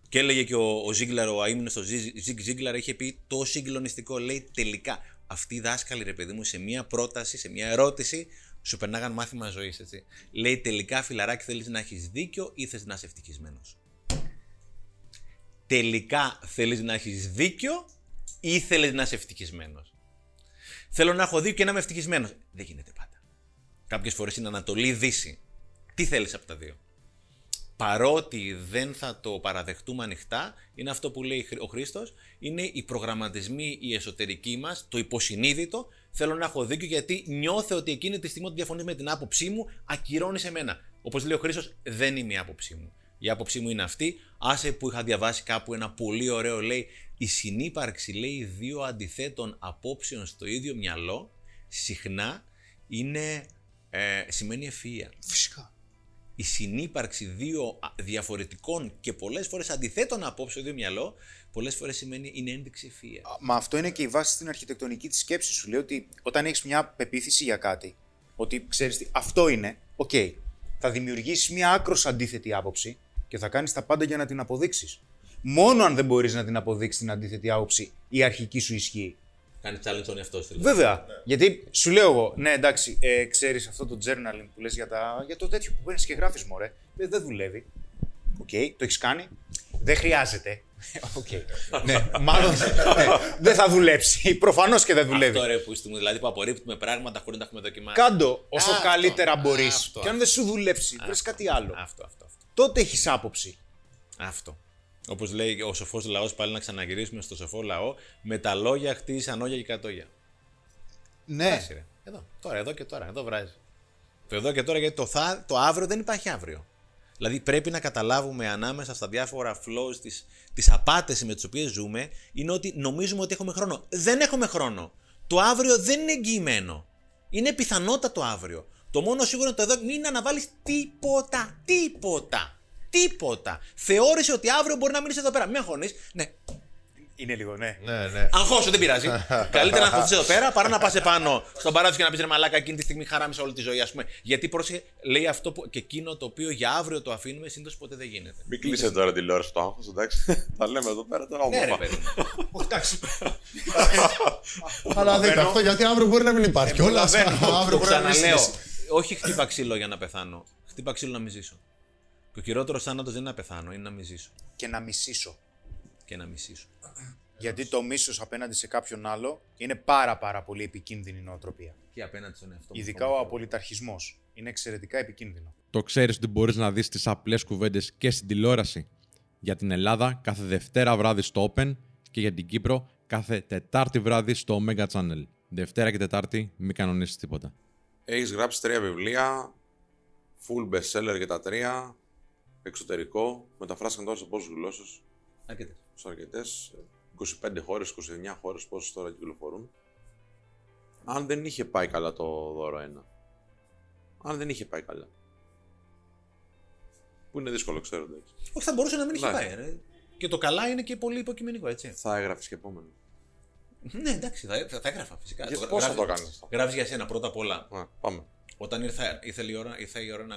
Και έλεγε και ο, ο Ζίγκλαρ, ο αίμνητο ο Ζιγ Ζίγκλαρ, είχε πει το συγκλονιστικό. Λέει τελικά αυτοί οι δάσκαλοι, ρε παιδί μου, σε μία πρόταση, σε μία ερώτηση, σου περνάγαν μάθημα ζωής, έτσι. Λέει τελικά, φιλαράκι, θέλεις να έχεις δίκιο ή θες να είσαι ευτυχισμένος; Τελικά θέλεις να έχεις δίκιο ή θέλεις να είσαι ευτυχισμένος; Θέλω να έχω δίκιο και να είμαι ευτυχισμένος. Δεν γίνεται πάντα. Κάποιες φορές είναι Ανατολή-Δύση. Τι θέλεις από τα δύο; Παρότι δεν θα το παραδεχτούμε ανοιχτά, είναι αυτό που λέει ο Χρήστος, είναι οι προγραμματισμοί, οι εσωτερικοί μας, το υποσυνείδητο. Θέλω να έχω δίκιο γιατί νιώθω ότι εκείνη τη στιγμή ότι διαφωνείς με την άποψή μου, ακυρώνεις σε μένα. Όπως λέει ο Χρήστος, δεν είναι η άποψή μου. Η άποψή μου είναι αυτή. Άσε που είχα διαβάσει κάπου ένα πολύ ωραίο, λέει, η συνύπαρξη, λέει, δύο αντιθέτων απόψεων στο ίδιο μυαλό, συχνά είναι, ε, σημαίνει ευφυΐα Φυσικά. η συνύπαρξη δύο α- διαφορετικών και πολλές φορές αντιθέτων απόψεων στο ίδιο μυαλό, πολλές φορές σημαίνει είναι ένδειξη ευφυΐας. Μα αυτό είναι και η βάση στην αρχιτεκτονική της σκέψης σου. Λέει ότι όταν έχεις μια πεποίθηση για κάτι, ότι ξέρεις τι, αυτό είναι, οκ. θα δημιουργήσεις μια άκρως αντίθετη άποψη και θα κάνεις τα πάντα για να την αποδείξεις. Μόνο αν δεν μπορείς να την αποδείξεις την αντίθετη άποψη, η αρχική σου ισχύει. Κάνει challenge τον εαυτό σου. δηλαδή. Βέβαια. Γιατί σου λέω εγώ, ναι, εντάξει, ε, ξέρεις αυτό το journaling που λες για, τα- για το τέτοιο που παίρνεις και γράφεις, μωρέ. Ε, δεν δουλεύει. Οκ, το έχεις κάνει. Δεν χρειάζεται. Οκ. ναι, μάλλον ναι, δεν θα δουλέψει. Προφανώς και δεν δουλεύει. Αυτό ρε πούστη μου, δηλαδή που απορρίπτουμε πράγματα χωρίς να τα έχουμε δοκιμάσει. Κάντο όσο Αυτό, καλύτερα μπορείς. αυτό, Και αν δεν σου δουλέψει, βρες κάτι άλλο. Αυτό, αυτό, αυτό. Τότε έχεις άποψη. αυτό. Όπως λέει ο σοφός λαός, πάλι να ξαναγυρίσουμε στο σοφό λαό, με τα λόγια χτίζω ανώγια και κατώγια. Ναι. Βράζει, ρε. Εδώ, τώρα, εδώ και τώρα, εδώ βράζει. Το εδώ και τώρα γιατί το, θα, το αύριο δεν υπάρχει αύριο. Δηλαδή πρέπει να καταλάβουμε ανάμεσα στα διάφορα flows, τις, τις απάτες με τις οποίες ζούμε, είναι ότι νομίζουμε ότι έχουμε χρόνο. Δεν έχουμε χρόνο. Το αύριο δεν είναι εγγυημένο. Είναι πιθανότατο αύριο. Το μόνο σίγουρο είναι το εδώ μην αναβάλεις τίποτα. Τίποτα. Τίποτα. Θεώρησε ότι αύριο μπορεί να μείνεις εδώ πέρα. Με αγχώνεις. Ναι, Είναι λίγο, ναι. Ναι, ναι. Αγχώσου, δεν πειράζει. Καλύτερα να αγχωθείς εδώ πέρα παρά να πας επάνω στον παράδεισο και να πεις ρε Μαλάκα εκείνη τη στιγμή χαράμισα όλη τη ζωή, ας πούμε. Γιατί πρόσεχε, λέει αυτό που, και εκείνο το οποίο για αύριο το αφήνουμε, συνήθως ποτέ δεν γίνεται. Μην κλείσετε τώρα τηλεόραση το άγχος, εντάξει. Τα λέμε εδώ πέρα τώρα. Ναι, ρε όμορφα. παιδί. μου. Εντάξει. Αλλά δείτε αυτό γιατί αύριο μπορεί να μην υπάρχει κιόλα. προλαβαίνω. Αύριο Το μπορεί να μην ξαναλέω. συνεχίσει. Όχι χτύπα ξύλο για να πεθάνω. Χτύπα ξύλο να μην ζήσω. Και ο χειρότερος θάνατος δεν είναι να πεθάνω, είναι να μην ζήσω. Και να μισήσω. Και να μισήσω. Γιατί το μίσος απέναντι σε κάποιον άλλο είναι πάρα πάρα πολύ επικίνδυνη νοοτροπία. Και απέναντι στον εαυτό μου. Ειδικά ο απολυταρχισμός. Είναι εξαιρετικά επικίνδυνο. Το ξέρεις ότι μπορείς να δεις τις απλές κουβέντες και στην τηλεόραση. Για την Ελλάδα κάθε Δευτέρα βράδυ στο Open και για την Κύπρο κάθε Τετάρτη βράδυ στο Omega Channel. Δευτέρα και Τετάρτη μην κανονίσεις τίποτα. Έχεις γράψει τρία βιβλία. Full bestseller για τα τρία. Εξωτερικό. Μεταφράστηκαν τώρα σε πόσε γλώσσες. Αρκετές. Σε αρκετές. 25 χώρες, 29 χώρες, πόσες τώρα κυκλοφορούν. Αν δεν είχε πάει καλά το δώρο ένα. Αν δεν είχε πάει καλά. Που είναι δύσκολο, ξέρω εντάξει. Όχι, θα μπορούσε να μην είχε Ναι. πάει. Ρε. Και το καλά είναι και πολύ υποκειμενικό, έτσι. Θα έγραφες και επόμενο. Ναι, εντάξει, θα, θα, θα έγραφα φυσικά. Για- πώς θα το κάνεις αυτό; Γράφεις για σένα πρώτα απ' όλα. Α, πάμε. Όταν ήρθα, ήθελε η ώρα, ήρθε η ώρα να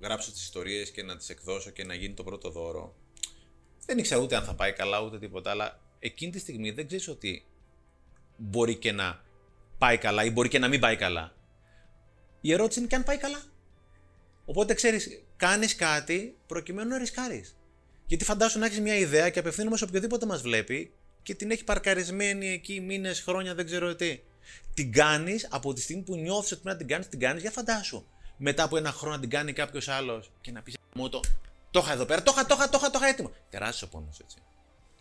γράψω τις ιστορίες και να τις εκδώσω και να γίνει το πρώτο δώρο, δεν ήξερα ούτε αν θα πάει καλά ούτε τίποτα, αλλά εκείνη τη στιγμή δεν ξέρεις ότι μπορεί και να πάει καλά ή μπορεί και να μην πάει καλά. Η ερώτηση είναι και αν πάει καλά. Οπότε ξέρεις, κάνεις κάτι προκειμένου να ρισκάρεις. Γιατί φαντάσου να έχεις μια ιδέα και απευθύνομαι σε οποιοδήποτε μας βλέπει και την έχει παρκαρισμένη εκεί μήνες, χρόνια, δεν ξέρω τι. Την κάνεις από τη στιγμή που νιώθεις ότι πρέπει να την κάνεις, την κάνεις, για φαντάσου. Μετά από ένα χρόνο να την κάνει κάποιος άλλος και να πεις μου το. Το είχα εδώ πέρα, το είχα, το είχα, το είχα, το είχα έτοιμο. Τεράστιος πόνος έτσι.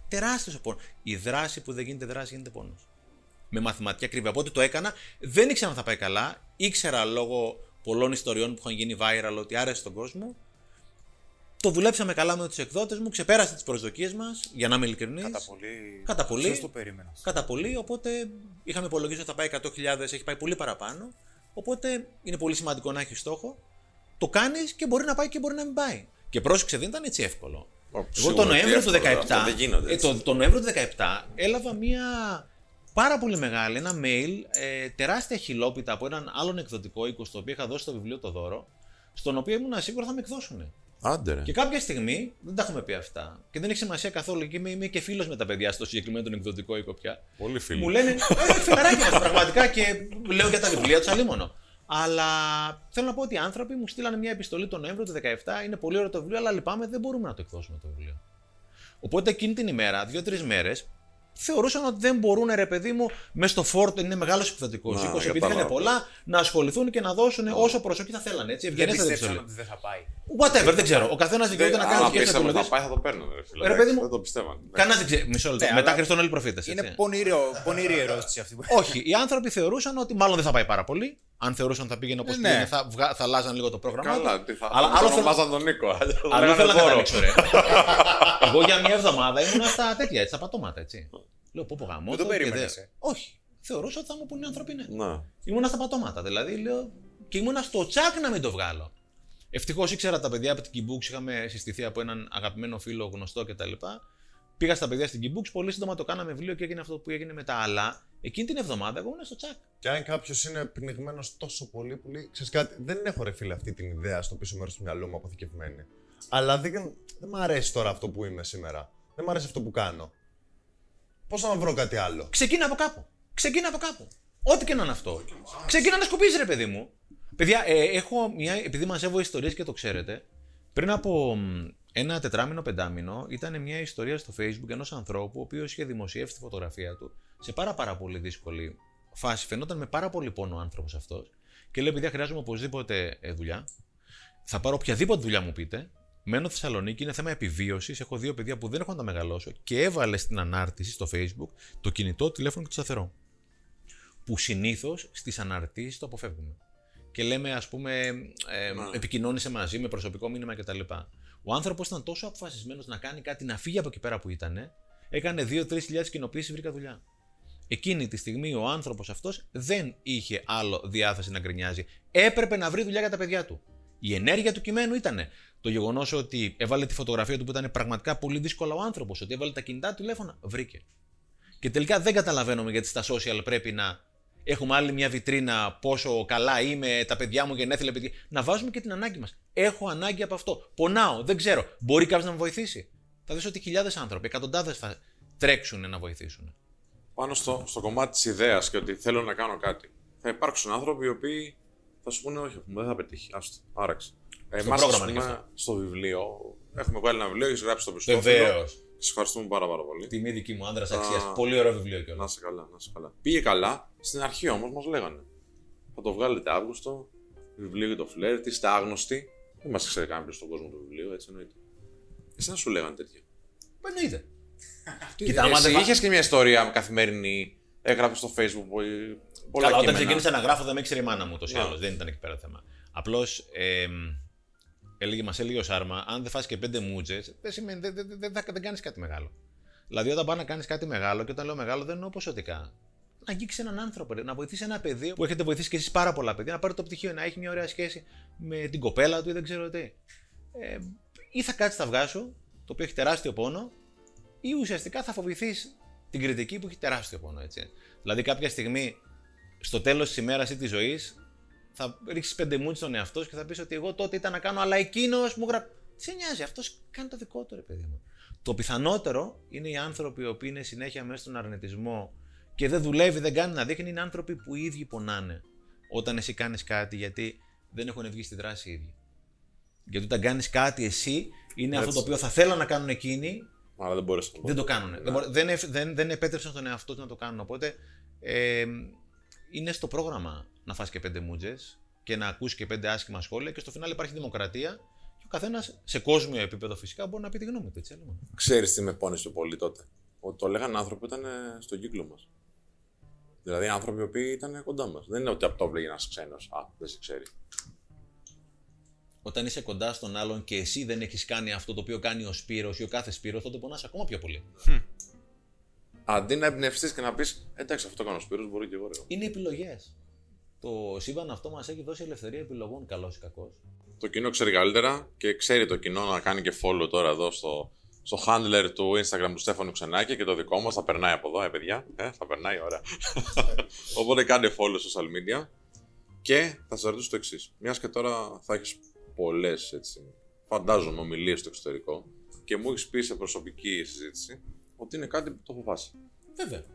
Τεράστιος πόνος. Η δράση που δεν γίνεται δράση γίνεται πόνος. Με μαθηματική ακρίβεια. Οπότε το έκανα. Δεν ήξερα αν θα πάει καλά. Ήξερα λόγω πολλών ιστοριών που είχαν γίνει viral ότι άρεσε στον κόσμο. Το δουλέψαμε καλά με τους εκδότες μου, ξεπέρασε τις προσδοκίες μας, για να είμαι ειλικρινής. Κατά πολύ. Κατά πολύ. Ποιος το περίμενα. Κατά πολύ, οπότε είχαμε υπολογίσει ότι θα πάει 100.000, έχει πάει πολύ παραπάνω. Οπότε είναι πολύ σημαντικό να έχει στόχο. Το κάνεις και μπορεί να πάει και μπορεί να μην πάει. Και πρόσεξε, δεν ήταν έτσι εύκολο. Ω, Εγώ σίγουρα, το τι Νοέμβριο του 17. εύκολο, αυτά δεν γίνονται ε, έτσι. το, το Νοέμβριο του 17 έλαβα μία πάρα πολύ μεγάλη, ένα mail, ε, τεράστια χιλόπιτα από έναν άλλον εκδοτικό οίκο, στο οποίο είχα δώσει το βιβλίο το δώρο, στον οποίο ήμουν σίγουρο θα με εκδώσουν. Άντε ρε. Και κάποια στιγμή, δεν τα έχουμε πει αυτά, και δεν έχει σημασία καθόλου, και είμαι, είμαι και φίλος με τα παιδιά στο συγκεκριμένο τον εκδοτικό οίκο πια. Πολύ φίλοι. Μου λένε, ε, φιλαράκια μας, πραγματικά και λέω για τα βιβλία τους αλίμονο. Αλλά θέλω να πω ότι οι άνθρωποι μου στείλανε μια επιστολή τον Νοέμβριο του 2017. Είναι πολύ ωραίο το βιβλίο, αλλά λυπάμαι, δεν μπορούμε να το εκδώσουμε το βιβλίο. Οπότε εκείνη την ημέρα, δύο-τρεις μέρες, θεωρούσαν ότι δεν μπορούν, ρε παιδί μου, μες στο φόρτο, είναι μεγάλος εκδοτικό Να, οίκος, επειδή κατάλαβα. είχαν πολλά, να ασχοληθούν και να δώσουν όσο προσοχή θα θέλανε. Έτσι, Δεν ευγενέστατη πιστέψαν επιστολή. ότι δεν θα πάει. Whatever, δεν ξέρω. Ο καθένας δικαιούται να κάνει Αν δικέ του πίστευα ότι επιλογέ. θα πάει, θα το παίρνω. Ρε, φίλε. Ρε, παιδί μου, Δεν το πιστεύαν. Κανένας δεν ξέρει. Μισό λεπτό. Ναι, Μετά αλλά- Χριστόν όλοι προφήτες. Είναι πονηρό, πονηρή ερώτηση αυτή. Όχι, οι άνθρωποι θεωρούσαν ότι μάλλον δεν θα πάει πάρα πολύ. Αν θεωρούσαν ότι θα πήγαινε όπως Ε, ναι. πήγαινε, θα, βγα... θα αλλάζαν λίγο το πρόγραμμα. Καλά, του. τι θα. Αλλά θα άλλο θέλω- ονομάζαν τον Νίκο. αλλιώς θα Αλλά δεν λέγανε θέλω να δώρο. καταλήξω, ρε. Εγώ για μια εβδομάδα ήμουν στα τέτοια, έτσι, στα πατώματα, έτσι. Λέω, πω πω γαμώ. Δεν το και περίμενες, δεν- ε. Όχι. Θεωρούσα ότι θα μου πούνε οι άνθρωποι ναι. Να. Ήμουνα στα πατώματα, δηλαδή λέω. Και ήμουνα στο τσάκ να μην το βγάλω. Ευτυχώς ήξερα τα παιδιά από την Kibbooks, είχαμε συστηθεί από έναν αγαπημένο φίλο γνωστό κτλ. Πήγα στα παιδιά στην Kibbooks, πολύ σύντομα το κάναμε βιβλίο και έγινε αυτό που έγινε μετά. Αλλά εκείνη την εβδομάδα εγώ ήμουν στο τσάκ. Και αν κάποιος είναι πνιγμένος τόσο πολύ που λέει, ξέρεις κάτι, δεν έχω ρε φίλε αυτή την ιδέα στο πίσω μέρος του μυαλού μου αποθηκευμένη. Αλλά δεν, δεν μ' αρέσει τώρα αυτό που είμαι σήμερα. Δεν μ' αρέσει αυτό που κάνω. Πώς να βρω κάτι άλλο; Ξεκίνα από κάπου. Ξεκίνα από κάπου. Ό,τι και να είναι αυτό. Ξεκίνα να σκουπίζει, ρε παιδί μου. Παιδιά, ε, έχω μια. Επειδή μαζεύω ιστορίες και το ξέρετε, πριν από μ, ένα τετράμινο, πεντάμινο, ήταν μια ιστορία στο Facebook ενός ανθρώπου, ο οποίος είχε δημοσιεύσει τη φωτογραφία του σε πάρα, πάρα πολύ δύσκολη φάση. Φαινόταν με πάρα πολύ πόνο ο άνθρωπος αυτός. Και λέει: Παιδιά, χρειάζομαι οπωσδήποτε ε, δουλειά. Θα πάρω οποιαδήποτε δουλειά μου πείτε. Μένω Θεσσαλονίκη, είναι θέμα επιβίωσης. Έχω δύο παιδιά που δεν έχω να τα μεγαλώσω και έβαλε στην ανάρτηση στο Facebook το κινητό, τηλέφωνο και το σταθερό. Που συνήθως στις αναρτήσεις το αποφεύγουμε. Και λέμε, ας πούμε, ε, επικοινώνησε μαζί με προσωπικό μήνυμα κτλ. Ο άνθρωπος ήταν τόσο αποφασισμένος να κάνει κάτι, να φύγει από εκεί πέρα που ήταν, έκανε 2-3 χιλιάδες κοινοποιήσει, βρήκα δουλειά. Εκείνη τη στιγμή ο άνθρωπος αυτός δεν είχε άλλο διάθεση να γκρινιάζει. Έπρεπε να βρει δουλειά για τα παιδιά του. Η ενέργεια του κειμένου ήταν το γεγονός ότι έβαλε τη φωτογραφία του που ήταν πραγματικά πολύ δύσκολο ο άνθρωπος, ότι έβαλε τα κινητά του τηλέφωνα, βρήκε. Και τελικά δεν καταλαβαίνουμε γιατί στα social πρέπει να έχουμε άλλη μια βιτρίνα πόσο καλά είμαι, τα παιδιά μου γενέθλια παιδιά. Να βάζουμε και την ανάγκη μας. Έχω ανάγκη από αυτό. Πονάω, δεν ξέρω. Μπορεί κάποιος να με βοηθήσει; Θα δεις ότι χιλιάδες άνθρωποι, εκατοντάδες θα τρέξουν να βοηθήσουν. Πάνω στο, στο κομμάτι της ιδέας και ότι θέλω να κάνω κάτι. Θα υπάρξουν άνθρωποι οι οποίοι θα σου πούνε όχι, δεν θα πετύχει. Άστο, άραξε. Εμάς, πρόγραμμα ας είναι πούμε, και αυτό. στο βιβλίο, έχουμε βγάλει ένα βιβλίο, έχεις γράψει το πιστό. Βεβαίως. Σα ευχαριστούμε πάρα, πάρα πολύ. Τιμή δική μου άντρας Α. αξίας. Πολύ ωραίο βιβλίο κιόλας. Να σε καλά, να σε καλά. Πήγε καλά. Στην αρχή όμως μας λέγανε. Θα το βγάλετε Αύγουστο. Βιβλίο για το φλερτ, είστε άγνωστοι. Δεν μας ξέρει κάποιο στον κόσμο το βιβλίο, έτσι εννοείται. Εσένα σου λέγανε τέτοια. Εννοείται. Κοίτα, άμα εσύ δεν- είχες και μια ιστορία καθημερινή. Έγραφε στο facebook πολύ- πολλά Καλά, όταν κείμενα. ξεκίνησα να γράφω δεν με ήξερε η μάνα μου τόσο ή Ναι. άλλως. Δεν ήταν εκεί πέρα το θέμα. Απλώς ε, έλεγε, μας έλεγε ο Σάρμα, αν δεν φας και πέντε μούτζε, δεν, σημαίνει, δεν, δεν, δεν, δεν, δεν κάνεις κάτι μεγάλο. Δηλαδή, όταν πάει να κάνεις κάτι μεγάλο, και όταν λέω μεγάλο, δεν εννοώ ποσοτικά. Να αγγίξεις έναν άνθρωπο, ρε, να βοηθήσεις ένα παιδί που έχετε βοηθήσει και εσείς πάρα πολλά παιδιά, να πάρει το πτυχίο, να έχει μια ωραία σχέση με την κοπέλα του ή δεν ξέρω τι. Ε, ή θα κάτσεις τα αυγά σου, το οποίο έχει τεράστιο πόνο, ή ουσιαστικά θα φοβηθείς την κριτική που έχει τεράστιο πόνο. Έτσι. Δηλαδή, κάποια στιγμή στο τέλος της ημέρας ή της ζωής θα ρίξεις πέντε μούτζ στον εαυτό σου και θα πεις ότι εγώ τότε ήταν να κάνω, αλλά εκείνος μου γράψει. Τι σε νοιάζει, αυτός κάνει το δικό του, ρε παιδί μου. Το πιθανότερο είναι οι άνθρωποι οι οποίοι είναι συνέχεια μέσα στον αρνητισμό και δεν δουλεύει, δεν κάνει να δείχνει, είναι άνθρωποι που οι ίδιοι πονάνε όταν εσύ κάνεις κάτι γιατί δεν έχουν βγει στη δράση οι ίδιοι. Γιατί όταν κάνεις κάτι εσύ, είναι αυτό το οποίο θα θέλαν να κάνουν εκείνοι, Αλλά δεν μπόρεσα να το δεν το κάνουν. Δεν, μπορώ- δεν, εφ- δεν, δεν επέτρεψαν στον εαυτό τους να το κάνουν. Οπότε ε, είναι στο πρόγραμμα να φας και πέντε μούτζες και να ακούσει και πέντε άσχημα σχόλια και στο φινάλε υπάρχει δημοκρατία και ο καθένας σε κόσμιο επίπεδο φυσικά μπορεί να πει τη γνώμη του. Έτσι, λέμε. Ξέρεις τι με πόνισε πολύ τότε; Ότι το λέγανε άνθρωποι που ήταν στον κύκλο μας. Δηλαδή άνθρωποι οι οποίοι ήταν κοντά μας. Δεν είναι ότι από το βλέπει ένας ξένος. Α, δεν σε ξέρει. Όταν είσαι κοντά στον άλλον και εσύ δεν έχεις κάνει αυτό το οποίο κάνει ο Σπύρος ή ο κάθε Σπύρος, τότε πονάς ακόμα πιο πολύ. Αντί να εμπνευστείς και να πεις Εντάξει, αυτό το κάνω ο Σπύρος, μπορεί και εγώ. Ρε. Είναι επιλογές. Το σύμπαν αυτό μας έχει δώσει ελευθερία επιλογών, καλός ή κακός. Το κοινό ξέρει καλύτερα και ξέρει το κοινό να κάνει και follow τώρα εδώ στο, στο handler του Instagram του Στέφανου Ξενάκη και το δικό μας θα περνάει από εδώ, ε, παιδιά. Ε, θα περνάει, ωραία. Οπότε κάντε follow στο social media και θα σας ρωτήσω το εξής. Μιας και τώρα θα έχεις πολλές έτσι, φαντάζομαι, ομιλίες στο εξωτερικό και μου έχεις πει σε προσωπική συζήτηση ότι είναι κάτι που το φοβάσαι. Βέβαια.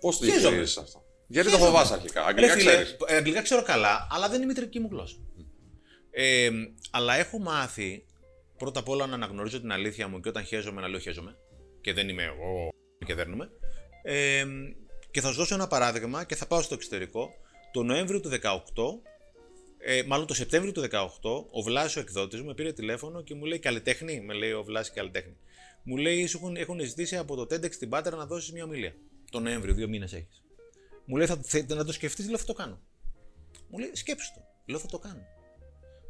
Πώς το Χαίρομαι. διαχειρίζεσαι αυτό; Γιατί το Χαίρομαι. φοβάσαι αρχικά; Αγγλικά Ρε φίλε, ξέρεις. ε, αγγλικά ξέρω καλά, αλλά δεν είναι η μητρική μου γλώσσα. Ε, αλλά έχω μάθει πρώτα απ' όλα να αναγνωρίζω την αλήθεια μου και όταν χαίζομαι να λέω χαίζομαι. Και δεν είμαι εγώ και δέρνουμε. Ε, και θα σου δώσω ένα παράδειγμα και θα πάω στο εξωτερικό. Το Νοέμβριο του 18, ε, μάλλον το Σεπτέμβριο του 18, ο Βλάσης ο εκδότης μου με πήρε τηλέφωνο και μου λέει καλλιτέχνη, με λέει ο Βλάσης καλλιτέχνη. Μου λέει, σου έχουν, έχουν ζητήσει από το TEDx στην Πάτρα να δώσεις μια ομιλία. Το Νοέμβριο, δύο μήνες έχεις. Μου λέει, θα, θε- να το σκεφτείς, λέω, θα το κάνω. Μου λέει, σκέψου το. Λέω, θα το κάνω.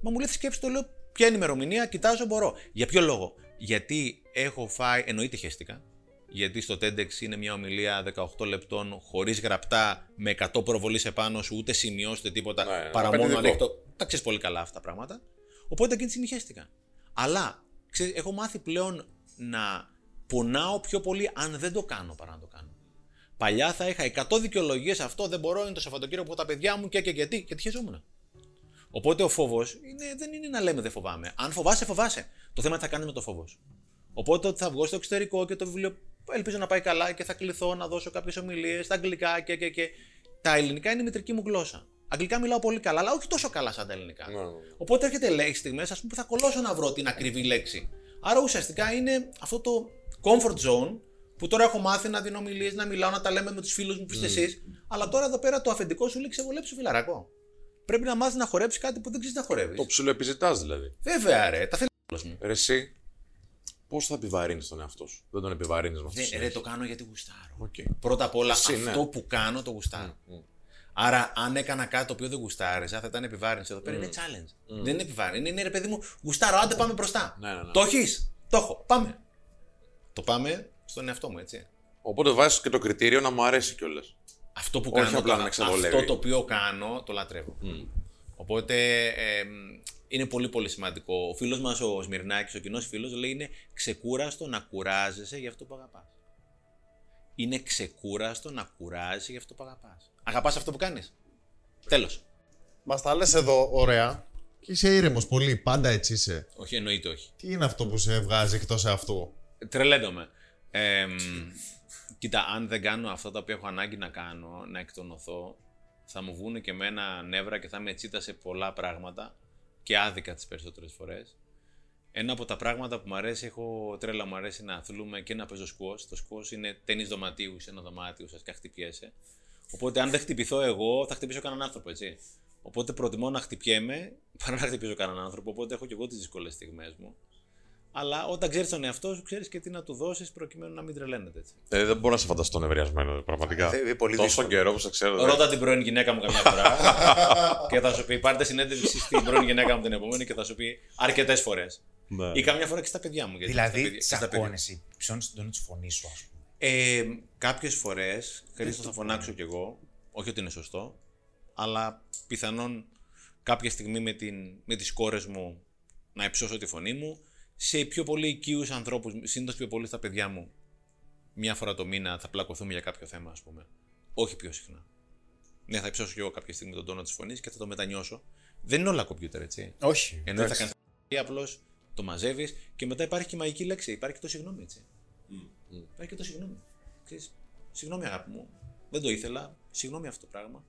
Μα μου λέει, σκέψου το, λέω, ποια είναι η ημερομηνία, κοιτάζω, μπορώ. Για ποιο λόγο; Γιατί έχω φάει, εννοείται χαίστηκα. Γιατί στο TEDx είναι μια ομιλία 18 λεπτών, χωρίς γραπτά, με 100 προβολής επάνω σου, ούτε σημειώσει ούτε τίποτα, Ναι, ναι, παρά μόνο απαιτητικό. ανοιχτό. Τα ξέρεις πολύ καλά αυτά τα πράγματα. Οπότε εκείνη τη στιγμή χαίστηκα. Αλλά ξέρεις, έχω μάθει πλέον να πονάω πιο πολύ αν δεν το κάνω παρά να το κάνω. Παλιά θα είχα 100 δικαιολογίες αυτό, δεν μπορώ, είναι το Σαββατοκύριακο από τα παιδιά μου και, και γιατί, γιατί χαιζόμουν. Οπότε ο φόβος δεν είναι να λέμε δεν φοβάμαι. Αν φοβάσαι, φοβάσαι. Το θέμα είναι τι θα κάνεις με το φόβος. σου. Οπότε ότι θα βγω στο εξωτερικό και το βιβλίο ελπίζω να πάει καλά και θα κληθώ να δώσω κάποιες ομιλίες στα αγγλικά και, και, και. Τα ελληνικά είναι η μητρική μου γλώσσα. Αγγλικά μιλάω πολύ καλά, αλλά όχι τόσο καλά σαν τα ελληνικά. Ναι, ναι. Οπότε έρχεται λέξη στιγμές, ας πούμε, που θα κολλώσω να βρω την ακριβή λέξη. Άρα ουσιαστικά είναι αυτό το comfort zone που τώρα έχω μάθει να δίνω ομιλίες, να μιλάω, να τα λέμε με τους φίλους μου που είστε εσείς. Αλλά τώρα εδώ πέρα το αφεντικό σου λέει ξεβολέψου φιλαράκο. Πρέπει να μάθεις να χορέψεις κάτι που δεν ξέρεις να χορεύεις. Το ψιλοεπιζητάς δηλαδή. Βέβαια, ρε. Τα θέλει μου. Ρε, εσύ, πώς θα επιβαρύνεις τον εαυτό σου; Δεν τον επιβαρύνεις με αυτό. Δεν, ρε, το κάνω γιατί γουστάρω. Οκ. Πρώτα απ' όλα, Εσύ, ναι. αυτό που κάνω το γουστάρω. Άρα, αν έκανα κάτι το οποίο δεν γουστάριζα, θα ήταν επιβάρυνση. Εδώ πέρα είναι challenge. Δεν είναι επιβάρυνση. Είναι, είναι ρε παιδί μου, γουστάρω, άντε πάμε μπροστά. Ναι, ναι, ναι. Το έχεις. Το έχω. Πάμε. Το πάμε στον εαυτό μου, έτσι. Οπότε βάζεις και το κριτήριο να μου αρέσει κιόλας. Αυτό που Όχι κάνω, απλά το, να με ξεβολεύει. αυτό το οποίο κάνω, το λατρεύω. Οπότε ε, είναι πολύ πολύ σημαντικό. Ο φίλος μας ο Σμυρνάκης, ο κοινός φίλος, λέει είναι ξεκούραστο να κουράζεσαι για αυτό που αγαπάς. Είναι ξεκούραστο να κουράζεσαι για αυτό που αγαπάς. Αγαπάς αυτό που κάνεις; Τέλος. Μας τα λες εδώ ωραία. Και είσαι ήρεμος πολύ. Πάντα έτσι είσαι. Όχι, εννοείται όχι. Τι είναι αυτό που σε βγάζει εκτός αυτού. Τρελαίνομαι. Ε, μ, κοίτα, αν δεν κάνω αυτά τα οποία έχω ανάγκη να κάνω, να εκτονωθώ, θα μου βγουν και εμένα νεύρα και θα με τσίτα σε πολλά πράγματα και άδικα τις περισσότερες φορές. Ένα από τα πράγματα που μου αρέσει, έχω τρέλα, μου αρέσει να αθλούμε και να παίζω σκουός. Το σκουός είναι τένις δωματίου, σε ένα δωμάτιο, ουσιαστικά χτυπιέσαι. Οπότε αν δεν χτυπηθώ εγώ, θα χτυπήσω κανέναν άνθρωπο, έτσι. Οπότε προτιμώ να χτυπιέμαι παρά να χτυπήσω κανέναν άνθρωπο. Οπότε έχω και εγώ τις δύσκολες στιγμές μου. Αλλά όταν ξέρεις τον εαυτό σου, ξέρεις και τι να του δώσεις προκειμένου να μην τρελαίνεται έτσι. Ε, δεν μπορώ να σε φανταστώ νευριασμένο, πραγματικά. Ε, είναι πολύ Τόσο δύσκολο. καιρό που σε ξέρω. δεν- Ρώτα την πρώην γυναίκα μου καμιά φορά και θα σου πει: Πάρτε συνέντευξη στην πρώην γυναίκα μου την επόμενη και θα σου πει αρκετές φορές. Ναι. Ή καμιά φορά και στα παιδιά μου. γιατί στα παιδιά- Δηλαδή, και στα παιδιά. τσακώνεσαι, ψώνεις τον τόνο της φωνής σου, ας πούμε. Ε, Κάποιες φορές, Χρήστο θα φωνάξω κι εγώ, όχι ότι είναι σωστό, αλλά πιθανόν κάποια στιγμή με, την, με τις κόρες μου να υψώσω τη φωνή μου, σε πιο πολύ οικείους ανθρώπους, συνήθως πιο πολύ στα παιδιά μου, μια φορά το μήνα θα πλακωθούμε για κάποιο θέμα, ας πούμε. Όχι πιο συχνά. Ναι, θα υψώσω κι εγώ κάποια στιγμή τον τόνο της φωνής και θα το μετανιώσω. Δεν είναι όλα κομπιούτερ, έτσι. Όχι. Ενώ θα κάνεις απλώς το μαζεύεις και μετά υπάρχει και η μαγική λέξη. Υπάρχει και το συγγνώμη, έτσι. Υπάρχει και το συγγνώμη. Ξέρεις, συγγνώμη, αγάπη μου. Δεν το ήθελα. Συγγνώμη αυτό το πράγμα.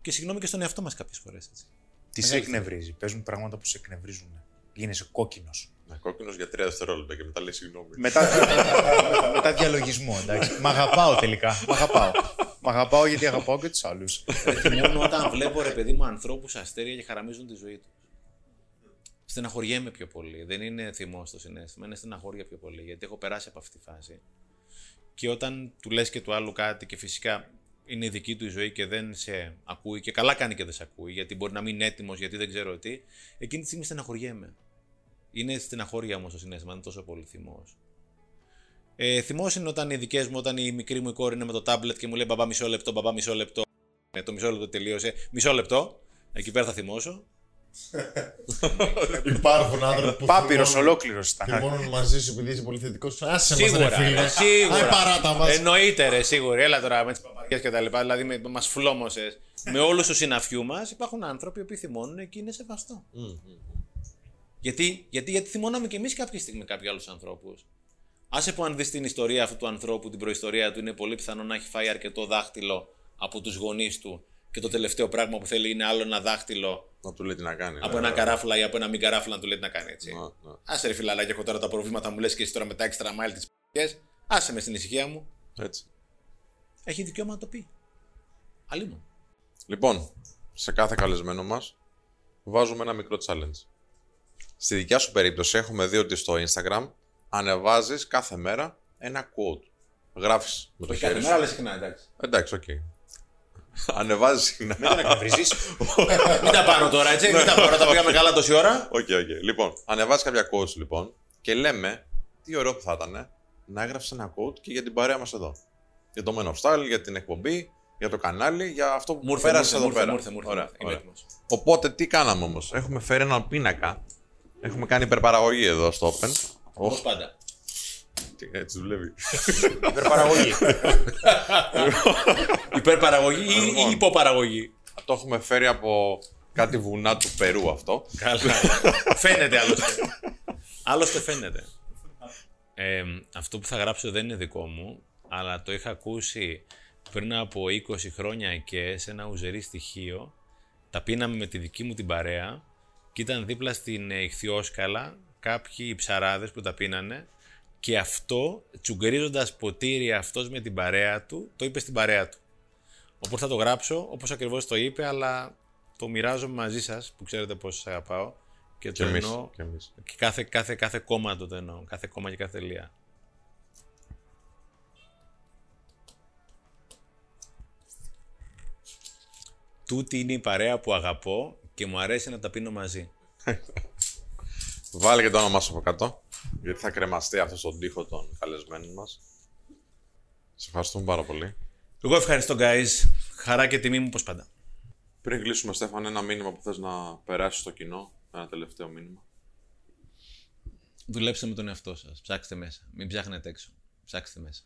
Και συγγνώμη και στον εαυτό μας κάποιες φορές. Τι σε εκνευρίζει. Παίζουν πράγματα που σε εκνευρίζουν. Γίνεσαι κόκκινος. Ναι, κόκκινος για τρία δευτερόλεπτα και μετά λέει συγγνώμη. Μετά, μετά διαλογισμό, εντάξει. Μ' αγαπάω τελικά. Μ' αγαπάω. Μ' αγαπάω γιατί αγαπάω και τους άλλους. Μόνο όταν βλέπω ρε παιδί μου ανθρώπους αστέρια και χαραμίζουν τη ζωή τους. Στεναχωριέμαι πιο πολύ. Δεν είναι θυμό το συνέστημα, είναι στεναχώρια πιο πολύ. Γιατί έχω περάσει από αυτή τη φάση. Και όταν του λες και του άλλου κάτι και φυσικά είναι η δική του η ζωή και δεν σε ακούει και καλά κάνει και δεν σε ακούει, γιατί μπορεί να μην είναι έτοιμος, γιατί δεν ξέρω τι, εκείνη τη στιγμή στεναχωριέμαι. Είναι στεναχώρια όμως το συνέστημα, δεν είναι τόσο πολύ θυμός. Ε, θυμός είναι όταν οι δικές μου, όταν η μικρή μου η κόρη είναι με το τάμπλετ και μου λέει Μπαμπά, μισό λεπτό, μπαμπά, μισό λεπτό. Ε, το μισό λεπτό τελείωσε. Μισό λεπτό. Εκεί πέρα θα θυμώσω. Υπάρχουν άνθρωποι που. Πάπυρος θυμώνουν- ολόκληρος Και ήταν. μόνος μαζί σου επειδή είσαι πολύ θετικός. Άσε μας ρε Σίγουρα. φίλε. ρε, σίγουρα. Άι παράτα μας. Εννοείται, ρε, σίγουρα. Έλα τώρα με τις παπαριές και τα λοιπά. Δηλαδή, μας φλόμωσες. με όλους τους συναφιού μας υπάρχουν άνθρωποι που θυμώνουν και είναι σεβαστό. Γιατί, γιατί, γιατί θυμώναμε κι εμείς κάποια στιγμή κάποιους άλλους ανθρώπους. Άσε που αν δεις την ιστορία αυτού του ανθρώπου, την προϊστορία του, είναι πολύ πιθανό να έχει φάει αρκετό δάχτυλο από τους γονείς του και το τελευταίο πράγμα που θέλει είναι άλλο ένα δάχτυλο Να του λέει τι να κάνει. από ναι. ένα καράφλα ή από ένα μη καράφλα να του λέει τι να κάνει έτσι. Ναι, ναι. Άσε ρε φιλαράκι, έχω τώρα τα προβλήματα μου λες και εσύ τώρα με τα έξτρα μάιλ τη π***. Άσε με στην ησυχία μου. Έτσι. Έχει δικαίωμα να το πει. Αλλήμον. Λοιπόν, σε κάθε καλεσμένο μας βάζουμε ένα μικρό challenge. Στη δικιά σου περίπτωση έχουμε δει ότι στο Instagram ανεβάζεις κάθε μέρα ένα quote. Γράφεις με το Όχι χέρι κάθε σου. μέρα, αλλά συχνά, εντάξει. Εντάξει, οκ. Ανεβάζεις συχνά. Μην τον εκνευρίζει. Μην τα πάρω τώρα, έτσι. Μην τα πάρω, τα πήγαμε καλά τόση ώρα. Οκ, οκ. Λοιπόν, ανεβάζεις κάποια quotes λοιπόν και λέμε τι ωραίο που θα ήταν να έγραψες ένα quote και για την παρέα μας εδώ. Για το Men of Style, για την εκπομπή, για το κανάλι, για αυτό που Μου ήρθε, πέρασες μου εδώ ήρθε, πέρα. μου ήρθε, μου ήρθε, Ωραία, μου ήρθε. Είμαι ωραία. έτοιμος. Οπότε τι κάναμε όμως; Έχουμε φέρει έναν πίνακα. Έχουμε κάνει υπερπαραγωγή εδώ στο Open. Όπως πάντα. Τι, Έτσι δουλεύει. Υπερπαραγωγή. Υπερπαραγωγή ή- Λοιπόν. ή υποπαραγωγή. το έχουμε φέρει από κάτι βουνά του Περού αυτό. Καλά. φαίνεται άλλωστε. άλλωστε φαίνεται. Ε, αυτό που θα γράψω δεν είναι δικό μου, αλλά το είχα ακούσει πριν από 20 χρόνια και σε ένα ουζερί στοιχείο. Τα πίναμε με τη δική μου την παρέα και ήταν δίπλα στην ε, ηχθιόσκαλα κάποιοι ψαράδες που τα πίνανε και αυτό, τσουγκρίζοντας ποτήρι αυτός με την παρέα του, το είπε στην παρέα του. Οπότε θα το γράψω όπως ακριβώς το είπε, αλλά το μοιράζομαι μαζί σας, που ξέρετε πόσο σας αγαπάω Και Και το εμείς. εννοώ. Και εμείς. Και κάθε, κάθε, κάθε κόμμα το εννοώ. Κάθε κόμμα και κάθε τελεία. Τούτη είναι η παρέα που αγαπώ και μου αρέσει να τα πίνω μαζί. Βάλε και το όνομά σου από κάτω, γιατί θα κρεμαστεί αυτός στον τοίχο των καλεσμένων μας. Σε ευχαριστούμε πάρα πολύ. Εγώ ευχαριστώ, guys. Χαρά και τιμή μου, όπως πάντα. Πριν κλείσουμε, Στέφαν, ένα μήνυμα που θες να περάσεις στο κοινό. Ένα τελευταίο μήνυμα. Δουλέψτε με τον εαυτό σας. Ψάξτε μέσα. Μην ψάχνετε έξω. Ψάξτε μέσα.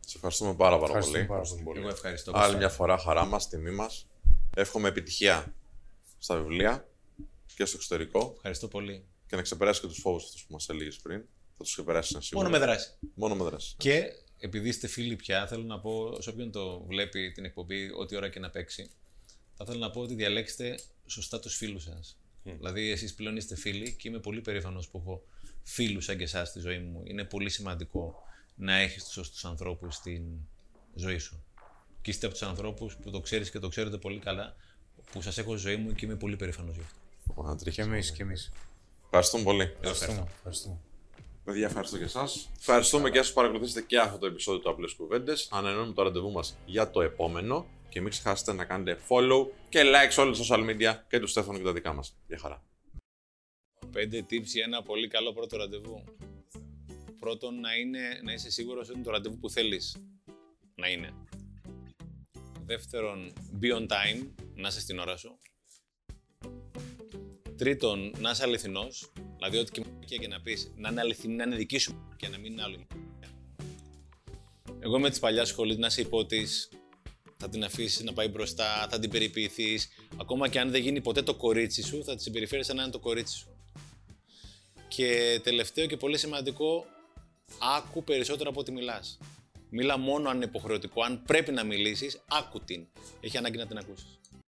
Σε ευχαριστούμε πάρα, πάρα Ευχαριστούμε πολύ. πάρα πολύ. Εγώ ευχαριστώ. Άλλη μια φορά χαρά μας, τιμή μας. Εύχομαι επιτυχία στα βιβλία και στο εξωτερικό Ευχαριστώ πολύ. και να ξεπεράσει και τους φόβους αυτούς που μας έλεγες πριν. Θα τους ξεπεράσει σίγουρα. Μόνο με δράση. Μόνο με δράση. Και επειδή είστε φίλοι πια, θέλω να πω σε όποιον το βλέπει την εκπομπή, ό,τι ώρα και να παίξει, θα ήθελα να πω ότι διαλέξτε σωστά τους φίλους σας. Δηλαδή, εσείς πλέον είστε φίλοι και είμαι πολύ περήφανος που έχω φίλους σαν και εσάς στη ζωή μου. Είναι πολύ σημαντικό να έχεις τους σωστούς ανθρώπους στην ζωή σου. Και είστε από τους ανθρώπους που το ξέρεις και το ξέρετε πολύ καλά, που σας έχω στη ζωή μου και είμαι πολύ περήφανος γι' αυτό. Ωραία, Και τρίχες. εμείς, και εμείς. Ευχαριστούμε πολύ. Ευχαριστούμε. ευχαριστούμε. Παιδιά, ευχαριστώ και εσάς. Ευχαριστούμε και όσους παρακολουθήσετε και αυτό το επεισόδιο του Απλές Κουβέντες. Ανανεώνουμε το ραντεβού μας για το επόμενο. Και μην ξεχάσετε να κάνετε follow και like σε όλα τα social media και του Στέφανου και τα δικά μας. Γεια χαρά. Πέντε tips για ένα πολύ καλό πρώτο ραντεβού. Πρώτον, να, είναι, να είσαι σίγουρος ότι είναι το ραντεβού που θέλεις να είναι. Δεύτερον, be on time, να είσαι στην ώρα σου. Τρίτον, να είσαι αληθινός, δηλαδή ό,τι και μ***κια και να πεις, να είναι αληθινή, να είναι δική σου και να μην είναι άλλη μ***κια. Εγώ είμαι της παλιάς σχολής, να είσαι υπότης, θα την αφήσεις να πάει μπροστά, θα την περιποιηθείς. Ακόμα και αν δεν γίνει ποτέ το κορίτσι σου, θα τη συμπεριφέρεις σαν να είναι το κορίτσι σου. Και τελευταίο και πολύ σημαντικό, άκου περισσότερο από ό,τι μιλάς. Μίλα μόνο αν είναι υποχρεωτικό. Αν πρέπει να μιλήσεις, άκου την. Έχει ανάγκη να την ακούσεις.